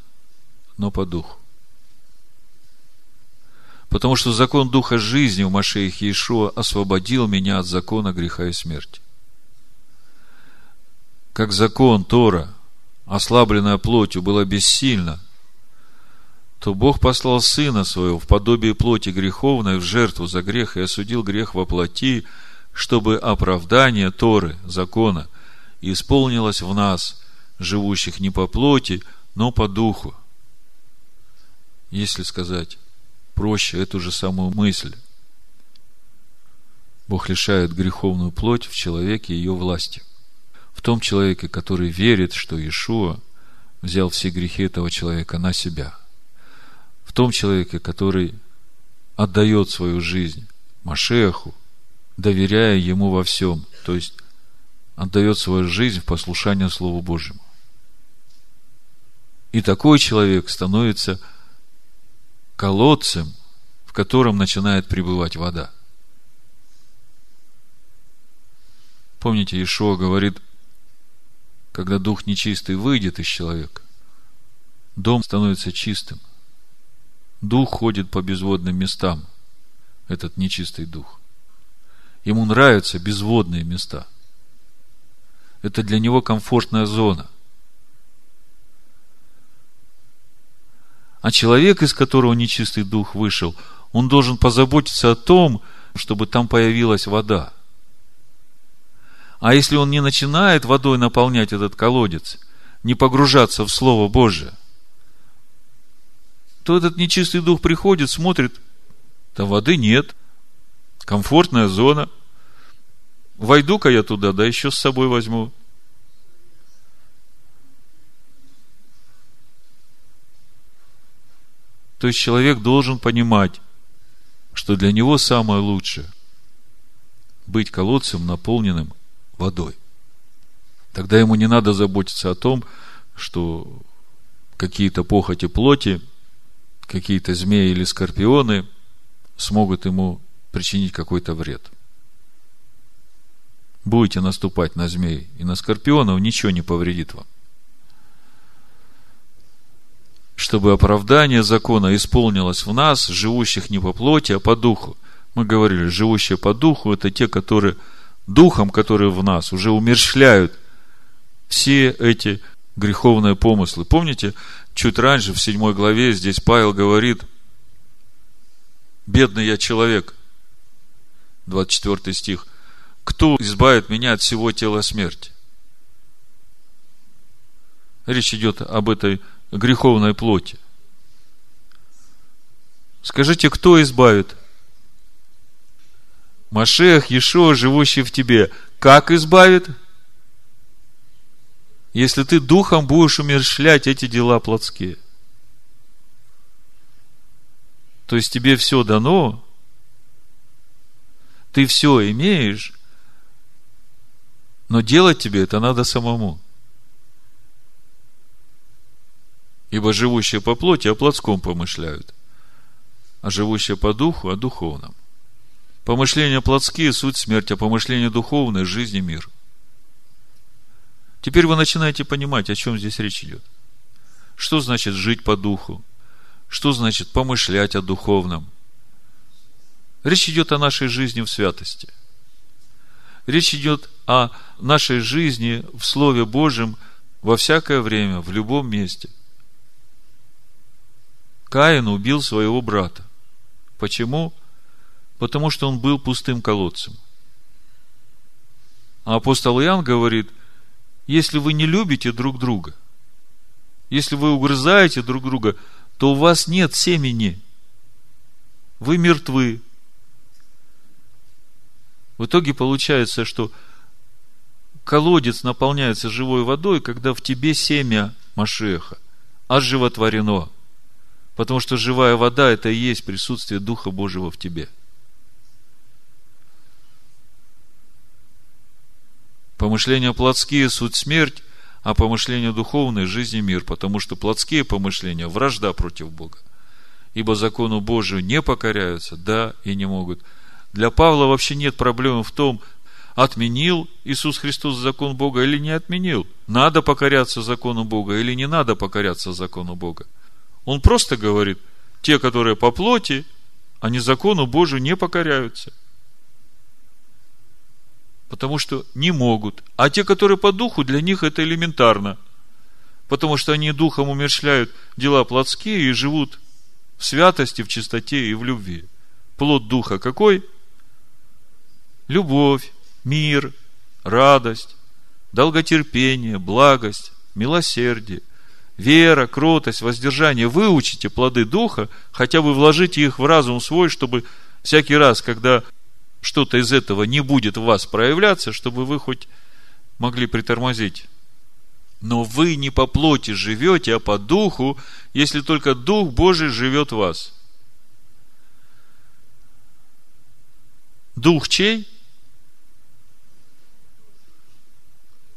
но по духу. Потому что закон Духа жизни в Машеихе Иешуа освободил меня от закона греха и смерти. Как закон Тора, ослабленная плотью, была бессильна, то Бог послал Сына Своего в подобие плоти греховной в жертву за грех и осудил грех во плоти, чтобы оправдание Торы, закона, исполнилось в нас, живущих не по плоти, но по духу. Если сказать проще эту же самую мысль. Бог лишает греховную плоть в человеке ее власти. В том человеке, который верит, что Иешуа взял все грехи этого человека на себя. В том человеке, который отдает свою жизнь Машеху, доверяя ему во всем, то есть отдает свою жизнь в послушание Слову Божьему. И такой человек становится колодцем, в котором начинает пребывать вода. Помните, Ишуа говорит, когда дух нечистый выйдет из человека, дом становится чистым. Дух ходит по безводным местам, этот нечистый дух. Ему нравятся безводные места. Это для него комфортная зона – А человек, из которого нечистый дух вышел, он должен позаботиться о том, чтобы там появилась вода. А если он не начинает водой наполнять этот колодец, не погружаться в Слово Божие, то этот нечистый дух приходит, смотрит, да воды нет, комфортная зона. Войду-ка я туда, да еще с собой возьму. То есть человек должен понимать, что для него самое лучшее быть колодцем, наполненным водой. Тогда ему не надо заботиться о том, что какие-то похоти плоти, какие-то змеи или скорпионы смогут ему причинить какой-то вред. Будете наступать на змей и на скорпионов, ничего не повредит вам чтобы оправдание закона исполнилось в нас, живущих не по плоти, а по духу. Мы говорили, живущие по духу – это те, которые духом, которые в нас, уже умерщвляют все эти греховные помыслы. Помните, чуть раньше, в седьмой главе, здесь Павел говорит, бедный я человек, 24 стих, кто избавит меня от всего тела смерти? Речь идет об этой греховной плоти. Скажите, кто избавит? Машех, Ешо, живущий в тебе. Как избавит? Если ты духом будешь умершлять эти дела плотские. То есть тебе все дано, ты все имеешь, но делать тебе это надо самому. Ибо живущие по плоти о плотском помышляют, а живущие по духу о духовном. Помышления плотские – суть смерть, а помышления духовные – жизнь и мир. Теперь вы начинаете понимать, о чем здесь речь идет. Что значит жить по духу? Что значит помышлять о духовном? Речь идет о нашей жизни в святости. Речь идет о нашей жизни в Слове Божьем во всякое время, в любом месте. Каин убил своего брата. Почему? Потому что он был пустым колодцем. А апостол Иоанн говорит, если вы не любите друг друга, если вы угрызаете друг друга, то у вас нет семени. Вы мертвы. В итоге получается, что колодец наполняется живой водой, когда в тебе семя Машеха оживотворено. Потому что живая вода – это и есть присутствие Духа Божьего в тебе. Помышления плотские – суть смерть, а помышления духовные – жизнь и мир, потому что плотские помышления – вражда против Бога. Ибо закону Божию не покоряются, да, и не могут. Для Павла вообще нет проблемы в том, отменил Иисус Христос закон Бога или не отменил. Надо покоряться закону Бога или не надо покоряться закону Бога. Он просто говорит, те, которые по плоти, они закону Божию не покоряются. Потому что не могут. А те, которые по духу, для них это элементарно. Потому что они духом умерщвляют дела плотские и живут в святости, в чистоте и в любви. Плод духа какой? Любовь, мир, радость, долготерпение, благость, милосердие, вера, кротость, воздержание, выучите плоды Духа, хотя бы вложите их в разум свой, чтобы всякий раз, когда что-то из этого не будет в вас проявляться, чтобы вы хоть могли притормозить. Но вы не по плоти живете, а по духу, если только Дух Божий живет в вас. Дух чей?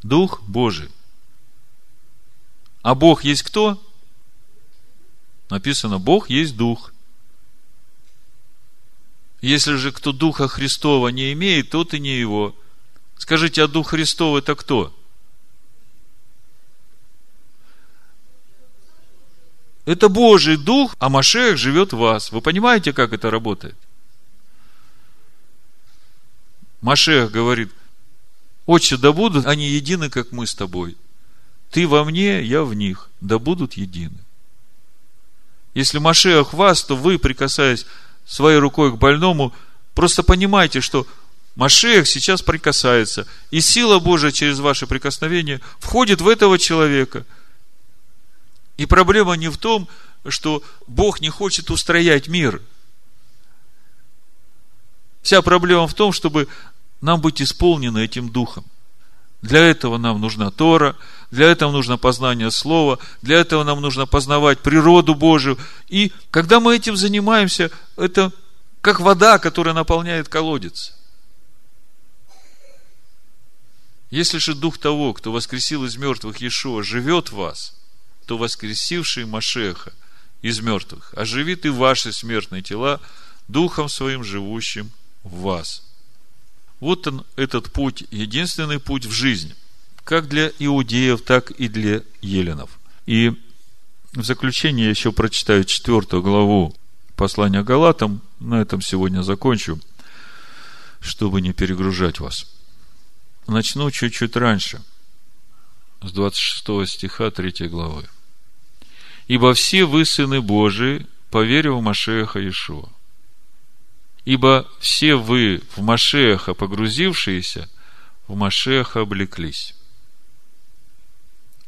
Дух Божий. А Бог есть кто? Написано, Бог есть Дух. Если же кто Духа Христова не имеет, тот и не его. Скажите, а Дух Христов это кто? Это Божий Дух, а Машех живет в вас. Вы понимаете, как это работает? Машех говорит, Отче, да будут они едины, как мы с тобой – ты во мне, я в них, да будут едины. Если Машех вас, то вы, прикасаясь своей рукой к больному, Просто понимайте, что Машех сейчас прикасается, и сила Божия через ваше прикосновение входит в этого человека. И проблема не в том, что Бог не хочет устроять мир. Вся проблема в том, чтобы нам быть исполнены этим духом. Для этого нам нужна Тора, для этого нужно познание Слова, для этого нам нужно познавать природу Божию. И когда мы этим занимаемся, это как вода, которая наполняет колодец. Если же дух того, кто воскресил из мертвых Иешуа, живет в вас, то воскресивший Машеха из мертвых оживит и ваши смертные тела духом своим живущим в вас. Вот он, этот путь, единственный путь в жизни, как для иудеев, так и для еленов. И в заключение я еще прочитаю четвертую главу послания Галатам, на этом сегодня закончу, чтобы не перегружать вас. Начну чуть-чуть раньше, с 26 стиха 3 главы. «Ибо все вы сыны Божии, поверив в Машеха Иешуа. Ибо все вы в Машеха погрузившиеся, в Машеха облеклись».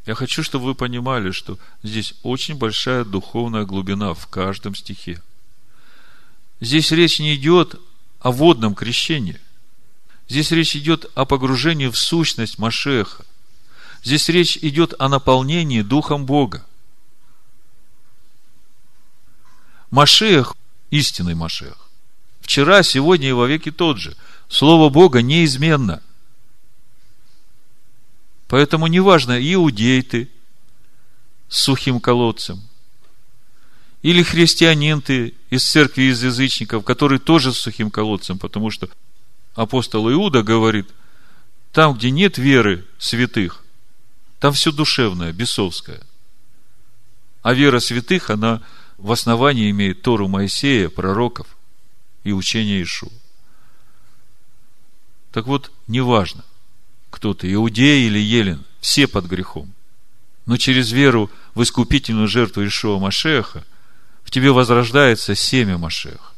Я хочу, чтобы вы понимали, что здесь очень большая духовная глубина в каждом стихе – Здесь речь не идет о водном крещении. Здесь речь идет о погружении в сущность Машеха. Здесь речь идет о наполнении Духом Бога. Машех, истинный Машех. Вчера, сегодня и вовеки тот же. Слово Бога неизменно. Поэтому неважно, иудей ты с сухим колодцем – или христианин ты из церкви из язычников, который тоже с сухим колодцем, потому что апостол Иуда говорит, там, где нет веры святых, там все душевное, бесовское. А вера святых, она в основании имеет Тору Моисея, пророков и учение Ишу. Так вот, неважно, кто ты, иудей или елен, все под грехом. Но через веру в искупительную жертву Ишуа Машеха в тебе возрождается семя Машех.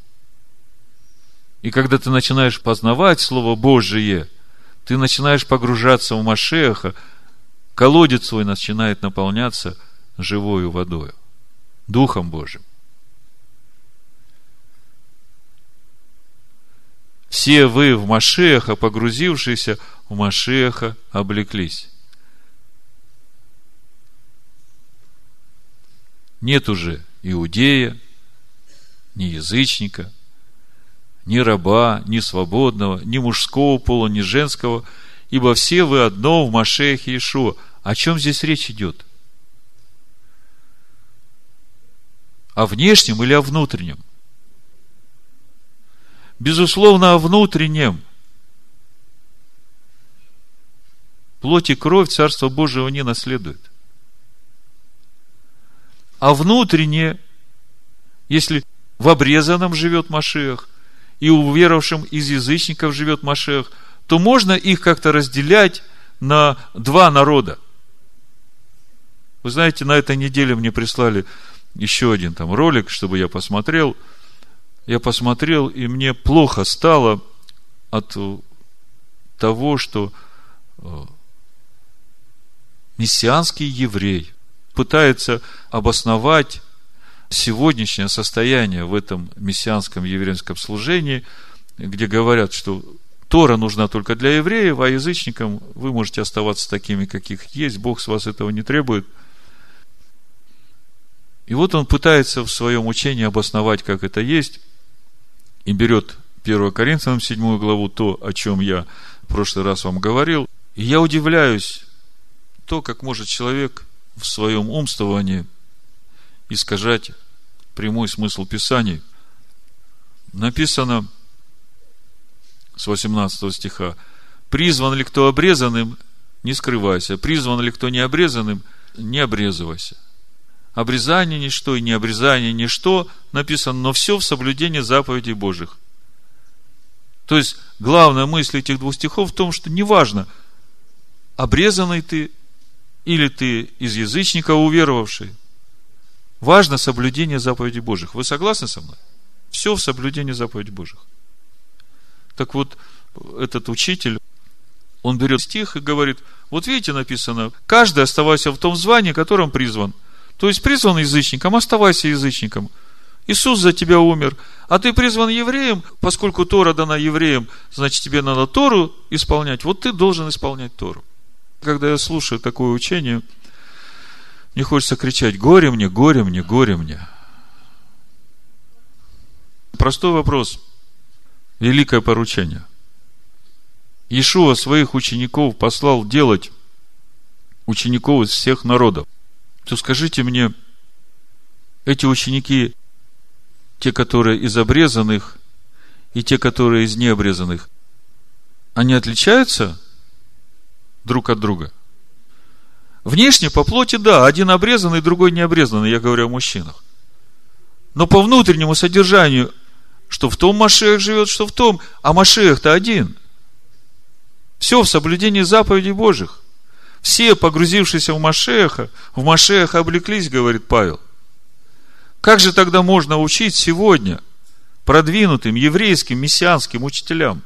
И когда ты начинаешь познавать Слово Божие, ты начинаешь погружаться в Машеха, колодец свой начинает наполняться живою водою, Духом Божьим. Все вы в Машеха, погрузившиеся в Машеха, облеклись. Нет уже иудея, ни язычника, ни раба, ни свободного, ни мужского пола, ни женского, ибо все вы одно в Машехе Иешуа. О чем здесь речь идет? О внешнем или о внутреннем? Безусловно, о внутреннем. Плоть и кровь Царства Божьего не наследует а внутреннее, если в обрезанном живет Машех, и уверовавшим из язычников живет Машех, то можно их как-то разделять на два народа. Вы знаете, на этой неделе мне прислали еще один там ролик, чтобы я посмотрел. Я посмотрел, и мне плохо стало от того, что э, мессианский еврей пытается обосновать сегодняшнее состояние в этом мессианском еврейском служении, где говорят, что Тора нужна только для евреев, а язычникам вы можете оставаться такими, каких есть, Бог с вас этого не требует. И вот он пытается в своем учении обосновать, как это есть, и берет 1 Коринфянам 7 главу, то, о чем я в прошлый раз вам говорил. И я удивляюсь, то, как может человек в своем умствовании искажать прямой смысл Писаний. Написано с 18 стиха, призван ли кто обрезанным, не скрывайся, призван ли кто не обрезанным, не обрезывайся. Обрезание ничто и не обрезание ничто написано, но все в соблюдении заповедей Божьих. То есть, главная мысль этих двух стихов в том, что неважно, обрезанный ты или ты из язычника уверовавший. Важно соблюдение заповедей Божьих. Вы согласны со мной? Все в соблюдении заповедей Божьих. Так вот, этот учитель, он берет стих и говорит, вот видите, написано, каждый оставайся в том звании, которым призван. То есть призван язычником, оставайся язычником. Иисус за тебя умер, а ты призван евреем, поскольку Тора дана евреям, значит, тебе надо Тору исполнять, вот ты должен исполнять Тору. Когда я слушаю такое учение, мне хочется кричать, горе мне, горе мне, горе мне. Простой вопрос. Великое поручение. Иешуа своих учеников послал делать учеников из всех народов. То скажите мне, эти ученики, те, которые из обрезанных, и те, которые из необрезанных, они отличаются друг от друга? Внешне, по плоти, да, один обрезанный, другой необрезанный, я говорю о мужчинах. Но по внутреннему содержанию, что в том Машех живет, что в том, а Машех-то один. Все в соблюдении заповедей Божьих. Все, погрузившиеся в Машеха, в Машеха облеклись, говорит Павел. Как же тогда можно учить сегодня продвинутым еврейским мессианским учителям,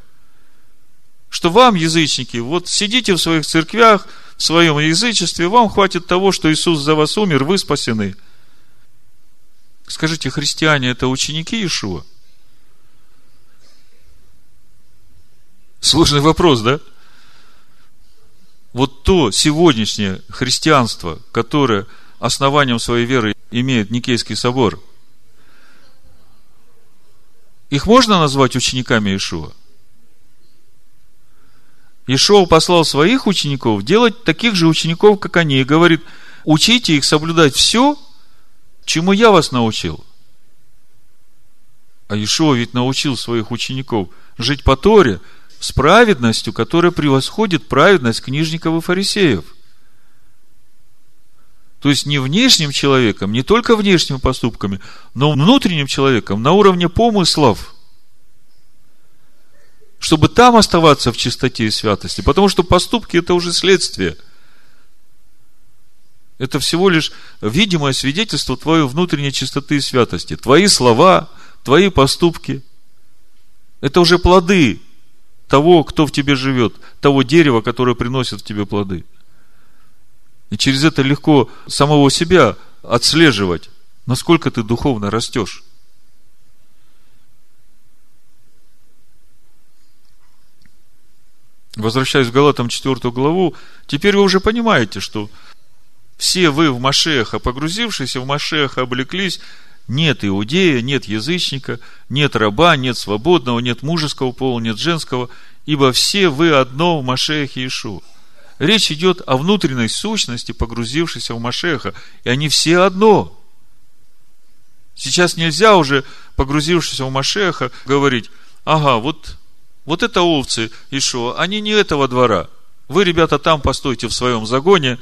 что вам, язычники, вот сидите в своих церквях, в своем язычестве, вам хватит того, что Иисус за вас умер, вы спасены. Скажите, христиане это ученики Иешуа? Сложный вопрос, да? Вот то сегодняшнее христианство, которое основанием своей веры имеет Никейский собор, их можно назвать учениками Иешуа? Ишоу послал своих учеников делать таких же учеников, как они, и говорит, учите их соблюдать все, чему я вас научил. А Ишоу ведь научил своих учеников жить по Торе с праведностью, которая превосходит праведность книжников и фарисеев. То есть не внешним человеком, не только внешними поступками, но внутренним человеком на уровне помыслов – чтобы там оставаться в чистоте и святости, потому что поступки это уже следствие. Это всего лишь видимое свидетельство твоей внутренней чистоты и святости. Твои слова, твои поступки. Это уже плоды того, кто в тебе живет, того дерева, которое приносит в тебе плоды. И через это легко самого себя отслеживать, насколько ты духовно растешь. возвращаясь в Галатам 4 главу, теперь вы уже понимаете, что все вы в Машеха, погрузившиеся в Машеха, облеклись, нет иудея, нет язычника, нет раба, нет свободного, нет мужеского пола, нет женского, ибо все вы одно в Машехе Иешуа. Речь идет о внутренней сущности, погрузившейся в Машеха, и они все одно. Сейчас нельзя уже, погрузившись в Машеха, говорить, ага, вот вот это овцы Ишуа, они не этого двора. Вы, ребята, там постойте в своем загоне,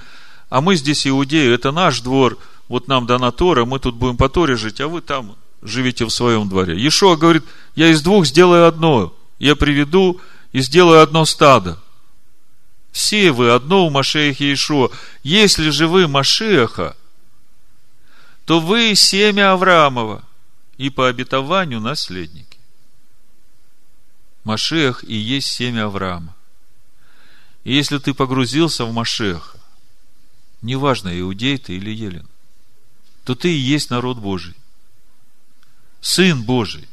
а мы здесь иудеи, это наш двор, вот нам дана Тора, мы тут будем по Торе жить, а вы там живите в своем дворе. Ишуа говорит, я из двух сделаю одно, я приведу и сделаю одно стадо. Все вы одно у Машеха Ишуа. Если же вы Машеха, то вы семя Авраамова и по обетованию наследники. Машех и есть семя Авраама. И если ты погрузился в Машеха, неважно, иудей ты или елен, то ты и есть народ Божий. Сын Божий.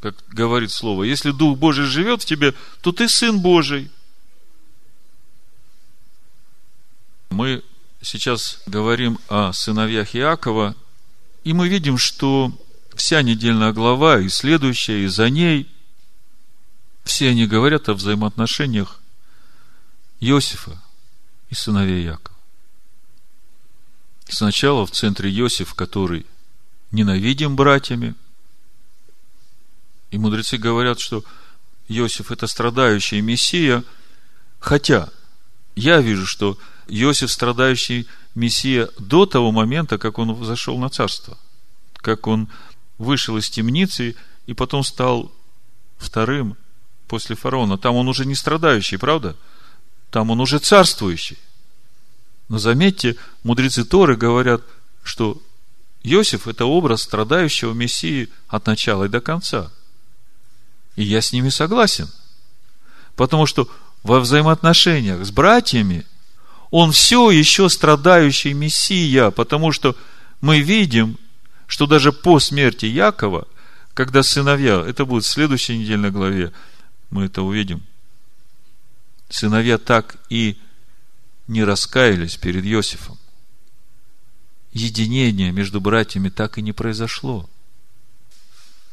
Как говорит слово, если Дух Божий живет в тебе, то ты сын Божий. Мы сейчас говорим о сыновьях Иакова, и мы видим, что вся недельная глава и следующая, и за ней – все они говорят о взаимоотношениях Иосифа и сыновей Якова. Сначала в центре Иосиф, который ненавидим братьями. И мудрецы говорят, что Иосиф это страдающий Мессия, хотя я вижу, что Иосиф страдающий Мессия до того момента, как он зашел на царство, как он вышел из темницы и потом стал вторым после фараона. Там он уже не страдающий, правда? Там он уже царствующий. Но заметьте, мудрецы Торы говорят, что Иосиф – это образ страдающего Мессии от начала и до конца. И я с ними согласен. Потому что во взаимоотношениях с братьями он все еще страдающий Мессия, потому что мы видим, что даже по смерти Якова, когда сыновья, это будет в следующей недельной главе, мы это увидим, сыновья так и не раскаялись перед Иосифом. Единение между братьями так и не произошло.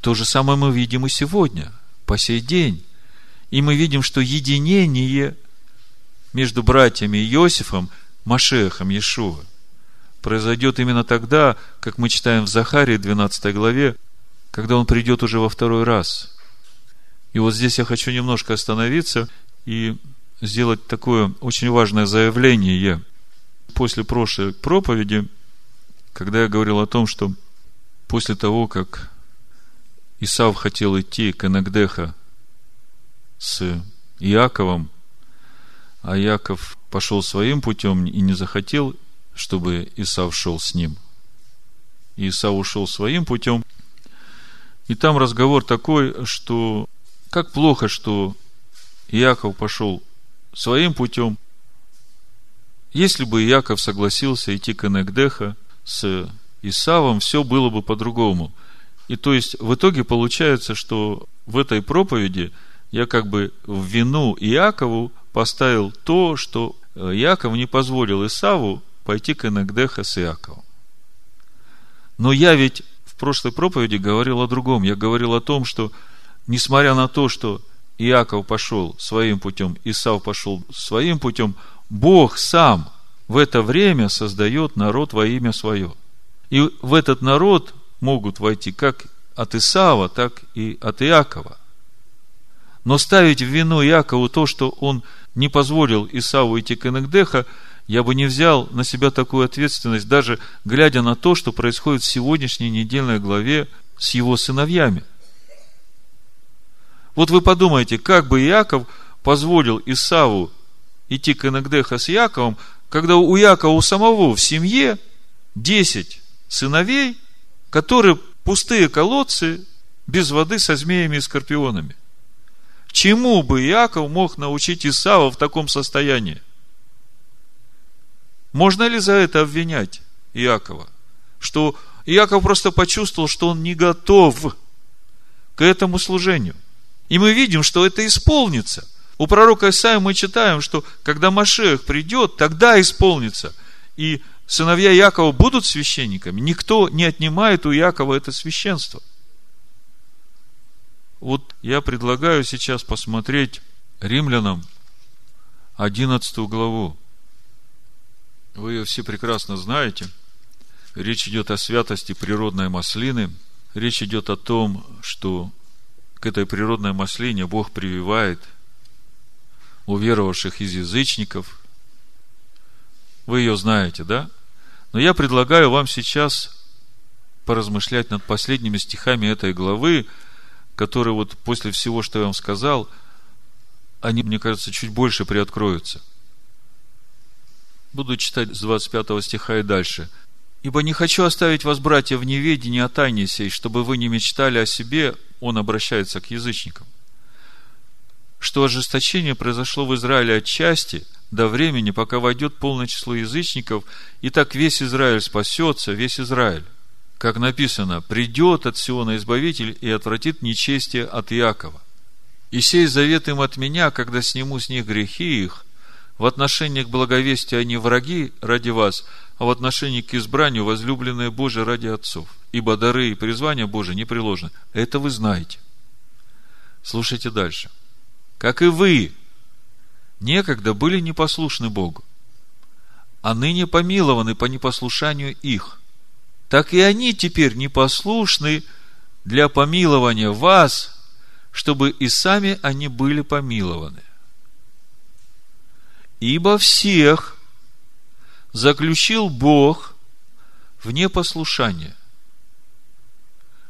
То же самое мы видим и сегодня, по сей день. И мы видим, что единение между братьями Иосифом, Машехом, Иешуа, произойдет именно тогда, как мы читаем в Захарии 12 главе, когда он придет уже во второй раз. И вот здесь я хочу немножко остановиться и сделать такое очень важное заявление. После прошлой проповеди, когда я говорил о том, что после того, как Исав хотел идти к Энагдеха с Иаковом, а Яков пошел своим путем и не захотел, чтобы Исав шел с ним. И Исав ушел своим путем. И там разговор такой, что как плохо, что Иаков пошел своим путем. Если бы Иаков согласился идти к Энегдеха с Исавом, все было бы по-другому. И то есть в итоге получается, что в этой проповеди я как бы в вину Иакову поставил то, что Иаков не позволил Исаву пойти к Энегдеха с Иаковом. Но я ведь в прошлой проповеди говорил о другом. Я говорил о том, что несмотря на то, что Иаков пошел своим путем, Исав пошел своим путем, Бог сам в это время создает народ во имя свое. И в этот народ могут войти как от Исава, так и от Иакова. Но ставить в вину Иакову то, что он не позволил Исаву идти к Энегдеха, я бы не взял на себя такую ответственность, даже глядя на то, что происходит в сегодняшней недельной главе с его сыновьями – вот вы подумайте, как бы Иаков позволил Исаву идти к Энагдеха с Яковом, когда у Якова у самого в семье 10 сыновей, которые пустые колодцы без воды со змеями и скорпионами. Чему бы Иаков мог научить Исава в таком состоянии? Можно ли за это обвинять Иакова? Что Иаков просто почувствовал, что он не готов к этому служению – и мы видим, что это исполнится. У пророка Исаия мы читаем, что когда Машех придет, тогда исполнится. И сыновья Якова будут священниками. Никто не отнимает у Якова это священство. Вот я предлагаю сейчас посмотреть римлянам 11 главу. Вы ее все прекрасно знаете. Речь идет о святости природной маслины. Речь идет о том, что к этой природной маслине Бог прививает уверовавших из язычников. Вы ее знаете, да? Но я предлагаю вам сейчас поразмышлять над последними стихами этой главы, которые вот после всего, что я вам сказал, они, мне кажется, чуть больше приоткроются. Буду читать с 25 стиха и дальше. Ибо не хочу оставить вас, братья, в неведении о тайне сей, чтобы вы не мечтали о себе, он обращается к язычникам, что ожесточение произошло в Израиле отчасти до времени, пока войдет полное число язычников, и так весь Израиль спасется, весь Израиль. Как написано, придет от Сиона Избавитель и отвратит нечестие от Иакова. И сей завет им от меня, когда сниму с них грехи их, в отношении к благовестию они враги ради вас, а в отношении к избранию возлюбленные Божие ради отцов. Ибо дары и призвания Божие не приложены. Это вы знаете. Слушайте дальше. Как и вы, некогда были непослушны Богу, а ныне помилованы по непослушанию их. Так и они теперь непослушны для помилования вас, чтобы и сами они были помилованы. Ибо всех заключил Бог в непослушание,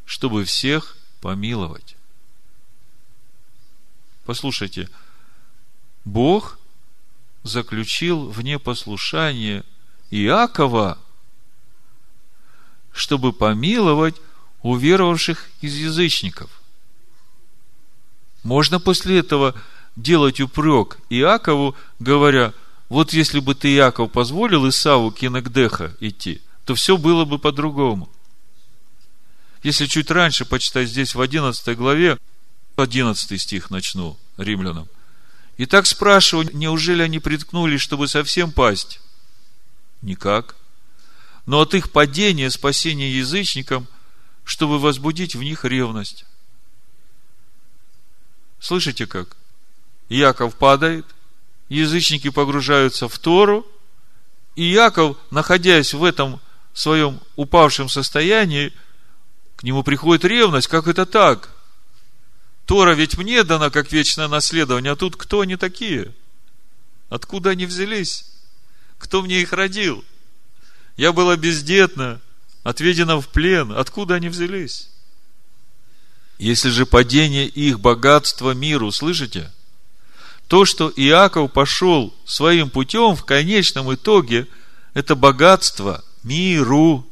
чтобы всех помиловать. Послушайте, Бог заключил в непослушание Иакова, чтобы помиловать уверовавших из язычников. Можно после этого делать упрек Иакову, говоря, вот если бы ты, Иаков, позволил Исаву Кинагдеха идти, то все было бы по-другому. Если чуть раньше почитать здесь в 11 главе, 11 стих начну, римлянам. И так спрашиваю, неужели они приткнулись, чтобы совсем пасть? Никак. Но от их падения спасение язычникам, чтобы возбудить в них ревность. Слышите как? Яков падает, язычники погружаются в Тору, и Яков, находясь в этом своем упавшем состоянии, к нему приходит ревность, как это так? Тора ведь мне дана как вечное наследование, а тут кто они такие? Откуда они взялись? Кто мне их родил? Я была бездетна, отведена в плен. Откуда они взялись? Если же падение их богатства миру, слышите? То, что Иаков пошел своим путем, в конечном итоге, это богатство миру.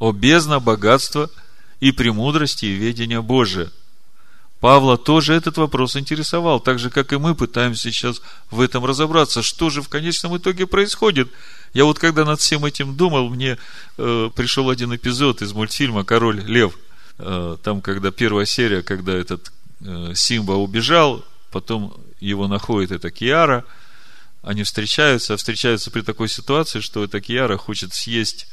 О бездна богатства и премудрости и ведения Божия. Павла тоже этот вопрос интересовал, так же, как и мы пытаемся сейчас в этом разобраться. Что же в конечном итоге происходит? Я вот когда над всем этим думал, мне э, пришел один эпизод из мультфильма «Король Лев», Э, там, когда первая серия, когда этот э, Симба убежал, потом его находит эта Киара, они встречаются, а встречаются при такой ситуации, что эта Киара хочет съесть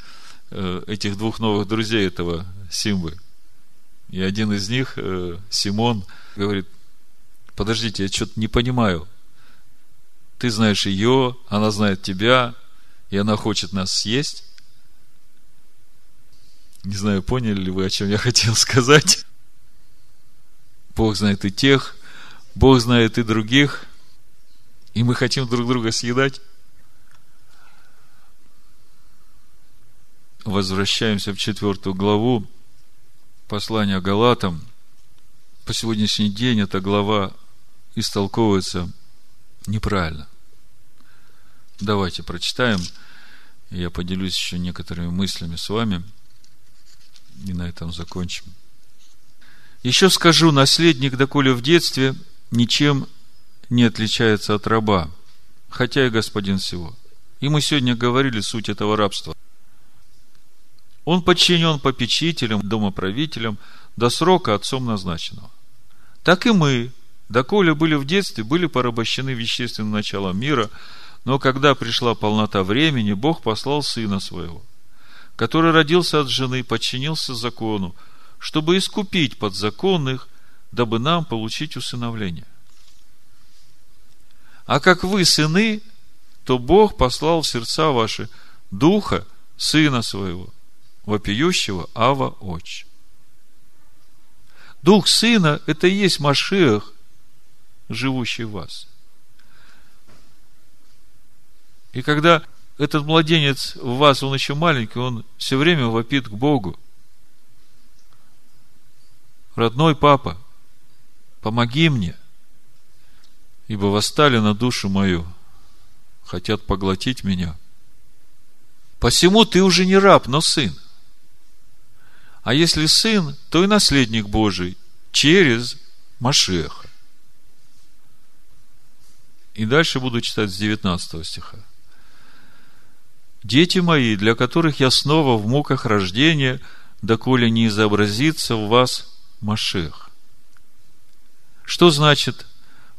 э, этих двух новых друзей этого Симбы. И один из них, Симон, говорит, подождите, я что-то не понимаю. Ты знаешь ее, она знает тебя, и она хочет нас съесть. Не знаю, поняли ли вы, о чем я хотел сказать. Бог знает и тех, Бог знает и других, и мы хотим друг друга съедать. Возвращаемся в четвертую главу послания Галатам. По сегодняшний день эта глава истолковывается неправильно. Давайте прочитаем, я поделюсь еще некоторыми мыслями с вами – и на этом закончим. Еще скажу, наследник, доколе в детстве, ничем не отличается от раба, хотя и господин всего. И мы сегодня говорили суть этого рабства. Он подчинен попечителям, домоправителям до срока отцом назначенного. Так и мы, доколе были в детстве, были порабощены вещественным началом мира, но когда пришла полнота времени, Бог послал Сына Своего, который родился от жены, подчинился закону, чтобы искупить подзаконных, дабы нам получить усыновление. А как вы сыны, то Бог послал в сердца ваши Духа Сына Своего, вопиющего Ава Отч. Дух Сына – это и есть Машех, живущий в вас. И когда этот младенец в вас, он еще маленький, он все время вопит к Богу. Родной папа, помоги мне, ибо восстали на душу мою, хотят поглотить меня. Посему ты уже не раб, но сын. А если сын, то и наследник Божий через Машеха. И дальше буду читать с 19 стиха. Дети мои, для которых я снова в муках рождения, доколе не изобразится в вас Машех. Что значит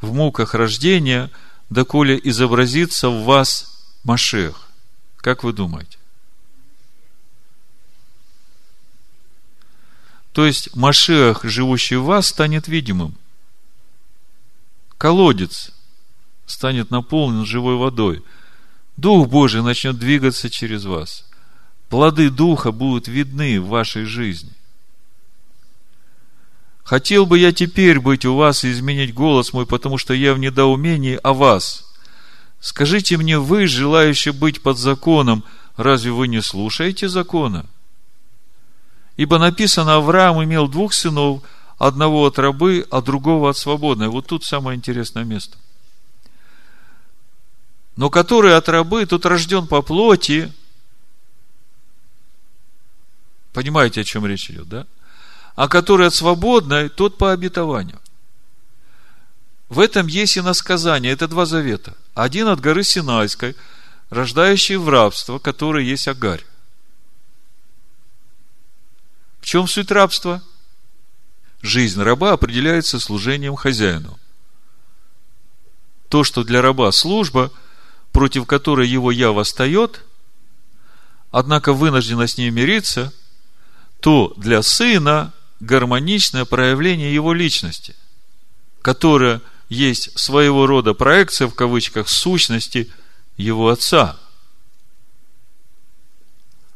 в муках рождения, доколе изобразится в вас Машех? Как вы думаете? То есть Машех, живущий в вас, станет видимым. Колодец станет наполнен живой водой – Дух Божий начнет двигаться через вас. Плоды Духа будут видны в вашей жизни. Хотел бы я теперь быть у вас и изменить голос мой, потому что я в недоумении о вас. Скажите мне, вы, желающие быть под законом, разве вы не слушаете закона? Ибо написано, Авраам имел двух сынов, одного от рабы, а другого от свободной. Вот тут самое интересное место – но который от рабы, тот рожден по плоти. Понимаете, о чем речь идет, да? А который от свободной, тот по обетованию. В этом есть и насказание. Это два завета. Один от горы Синайской, рождающий в рабство, который есть Агарь. В чем суть рабства? Жизнь раба определяется служением хозяину. То, что для раба служба, против которой его я восстает, однако вынуждена с ней мириться, то для сына гармоничное проявление его личности, которое есть своего рода проекция, в кавычках, сущности его отца.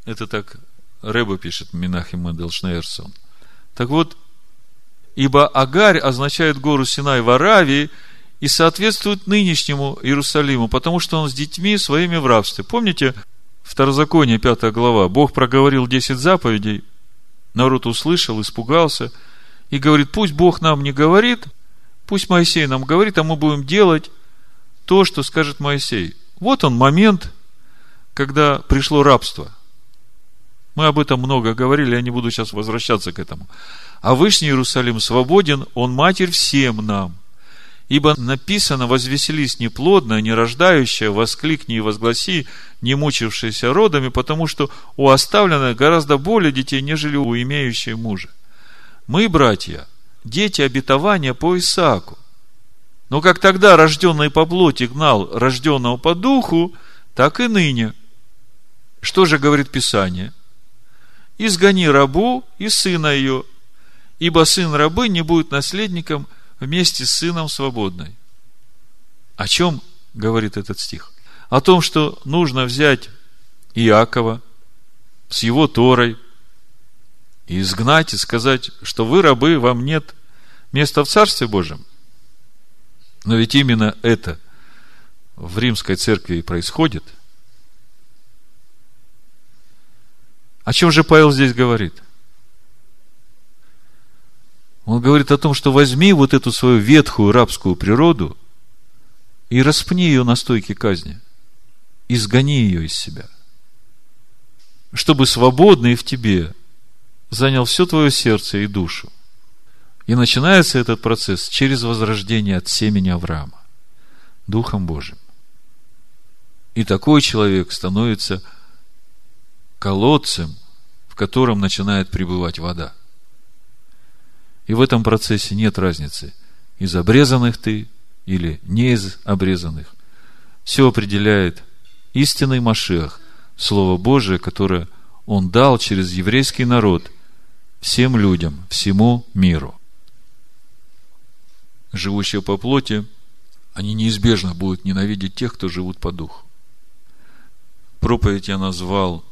Это так Рэба пишет Минахим Мендел Шнейрсон. Так вот, ибо Агарь означает гору Синай в Аравии и соответствует нынешнему Иерусалиму, потому что он с детьми своими в рабстве. Помните, Второзаконие, 5 глава, Бог проговорил 10 заповедей, народ услышал, испугался, и говорит, пусть Бог нам не говорит, пусть Моисей нам говорит, а мы будем делать то, что скажет Моисей. Вот он момент, когда пришло рабство. Мы об этом много говорили, я не буду сейчас возвращаться к этому. А Вышний Иерусалим свободен, он матерь всем нам. Ибо написано, возвеселись неплодная, не рождающая, воскликни и возгласи, не мучившаяся родами, потому что у оставленных гораздо более детей, нежели у имеющей мужа. Мы, братья, дети обетования по Исааку. Но как тогда рожденный по плоти гнал рожденного по духу, так и ныне. Что же говорит Писание? Изгони рабу и сына ее, ибо сын рабы не будет наследником – вместе с сыном свободной. О чем говорит этот стих? О том, что нужно взять Иакова с его Торой и изгнать и сказать, что вы рабы, вам нет места в Царстве Божьем. Но ведь именно это в римской церкви и происходит. О чем же Павел здесь говорит? Он говорит о том, что возьми вот эту свою ветхую рабскую природу и распни ее на стойке казни. Изгони ее из себя. Чтобы свободный в тебе занял все твое сердце и душу. И начинается этот процесс через возрождение от семени Авраама, Духом Божьим. И такой человек становится колодцем, в котором начинает пребывать вода – и в этом процессе нет разницы, из обрезанных ты или не из обрезанных. Все определяет истинный Машех, Слово Божие, которое Он дал через еврейский народ всем людям, всему миру. Живущие по плоти, они неизбежно будут ненавидеть тех, кто живут по духу. Проповедь я назвал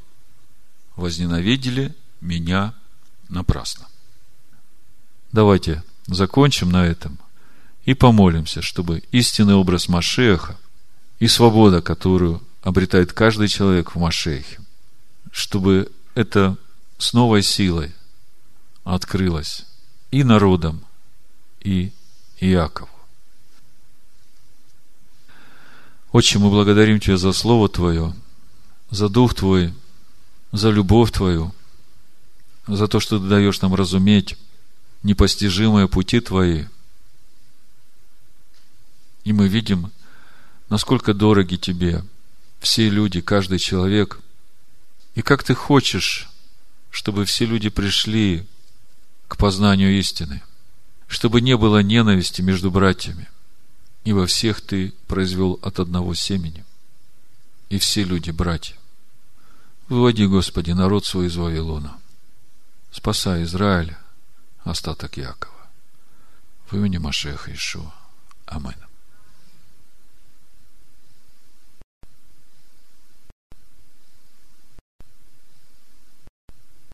«Возненавидели меня напрасно». Давайте закончим на этом и помолимся, чтобы истинный образ Машеха и свобода, которую обретает каждый человек в Машехе, чтобы это с новой силой открылось и народам, и Иакову. Отче, мы благодарим Тебя за Слово Твое, за Дух Твой, за любовь Твою, за то, что Ты даешь нам разуметь непостижимые пути Твои. И мы видим, насколько дороги Тебе все люди, каждый человек, и как Ты хочешь, чтобы все люди пришли к познанию истины, чтобы не было ненависти между братьями, ибо всех Ты произвел от одного семени, и все люди братья. Выводи, Господи, народ свой из Вавилона. Спасай Израиля остаток Якова. В имени Машеха Ишуа. Аминь.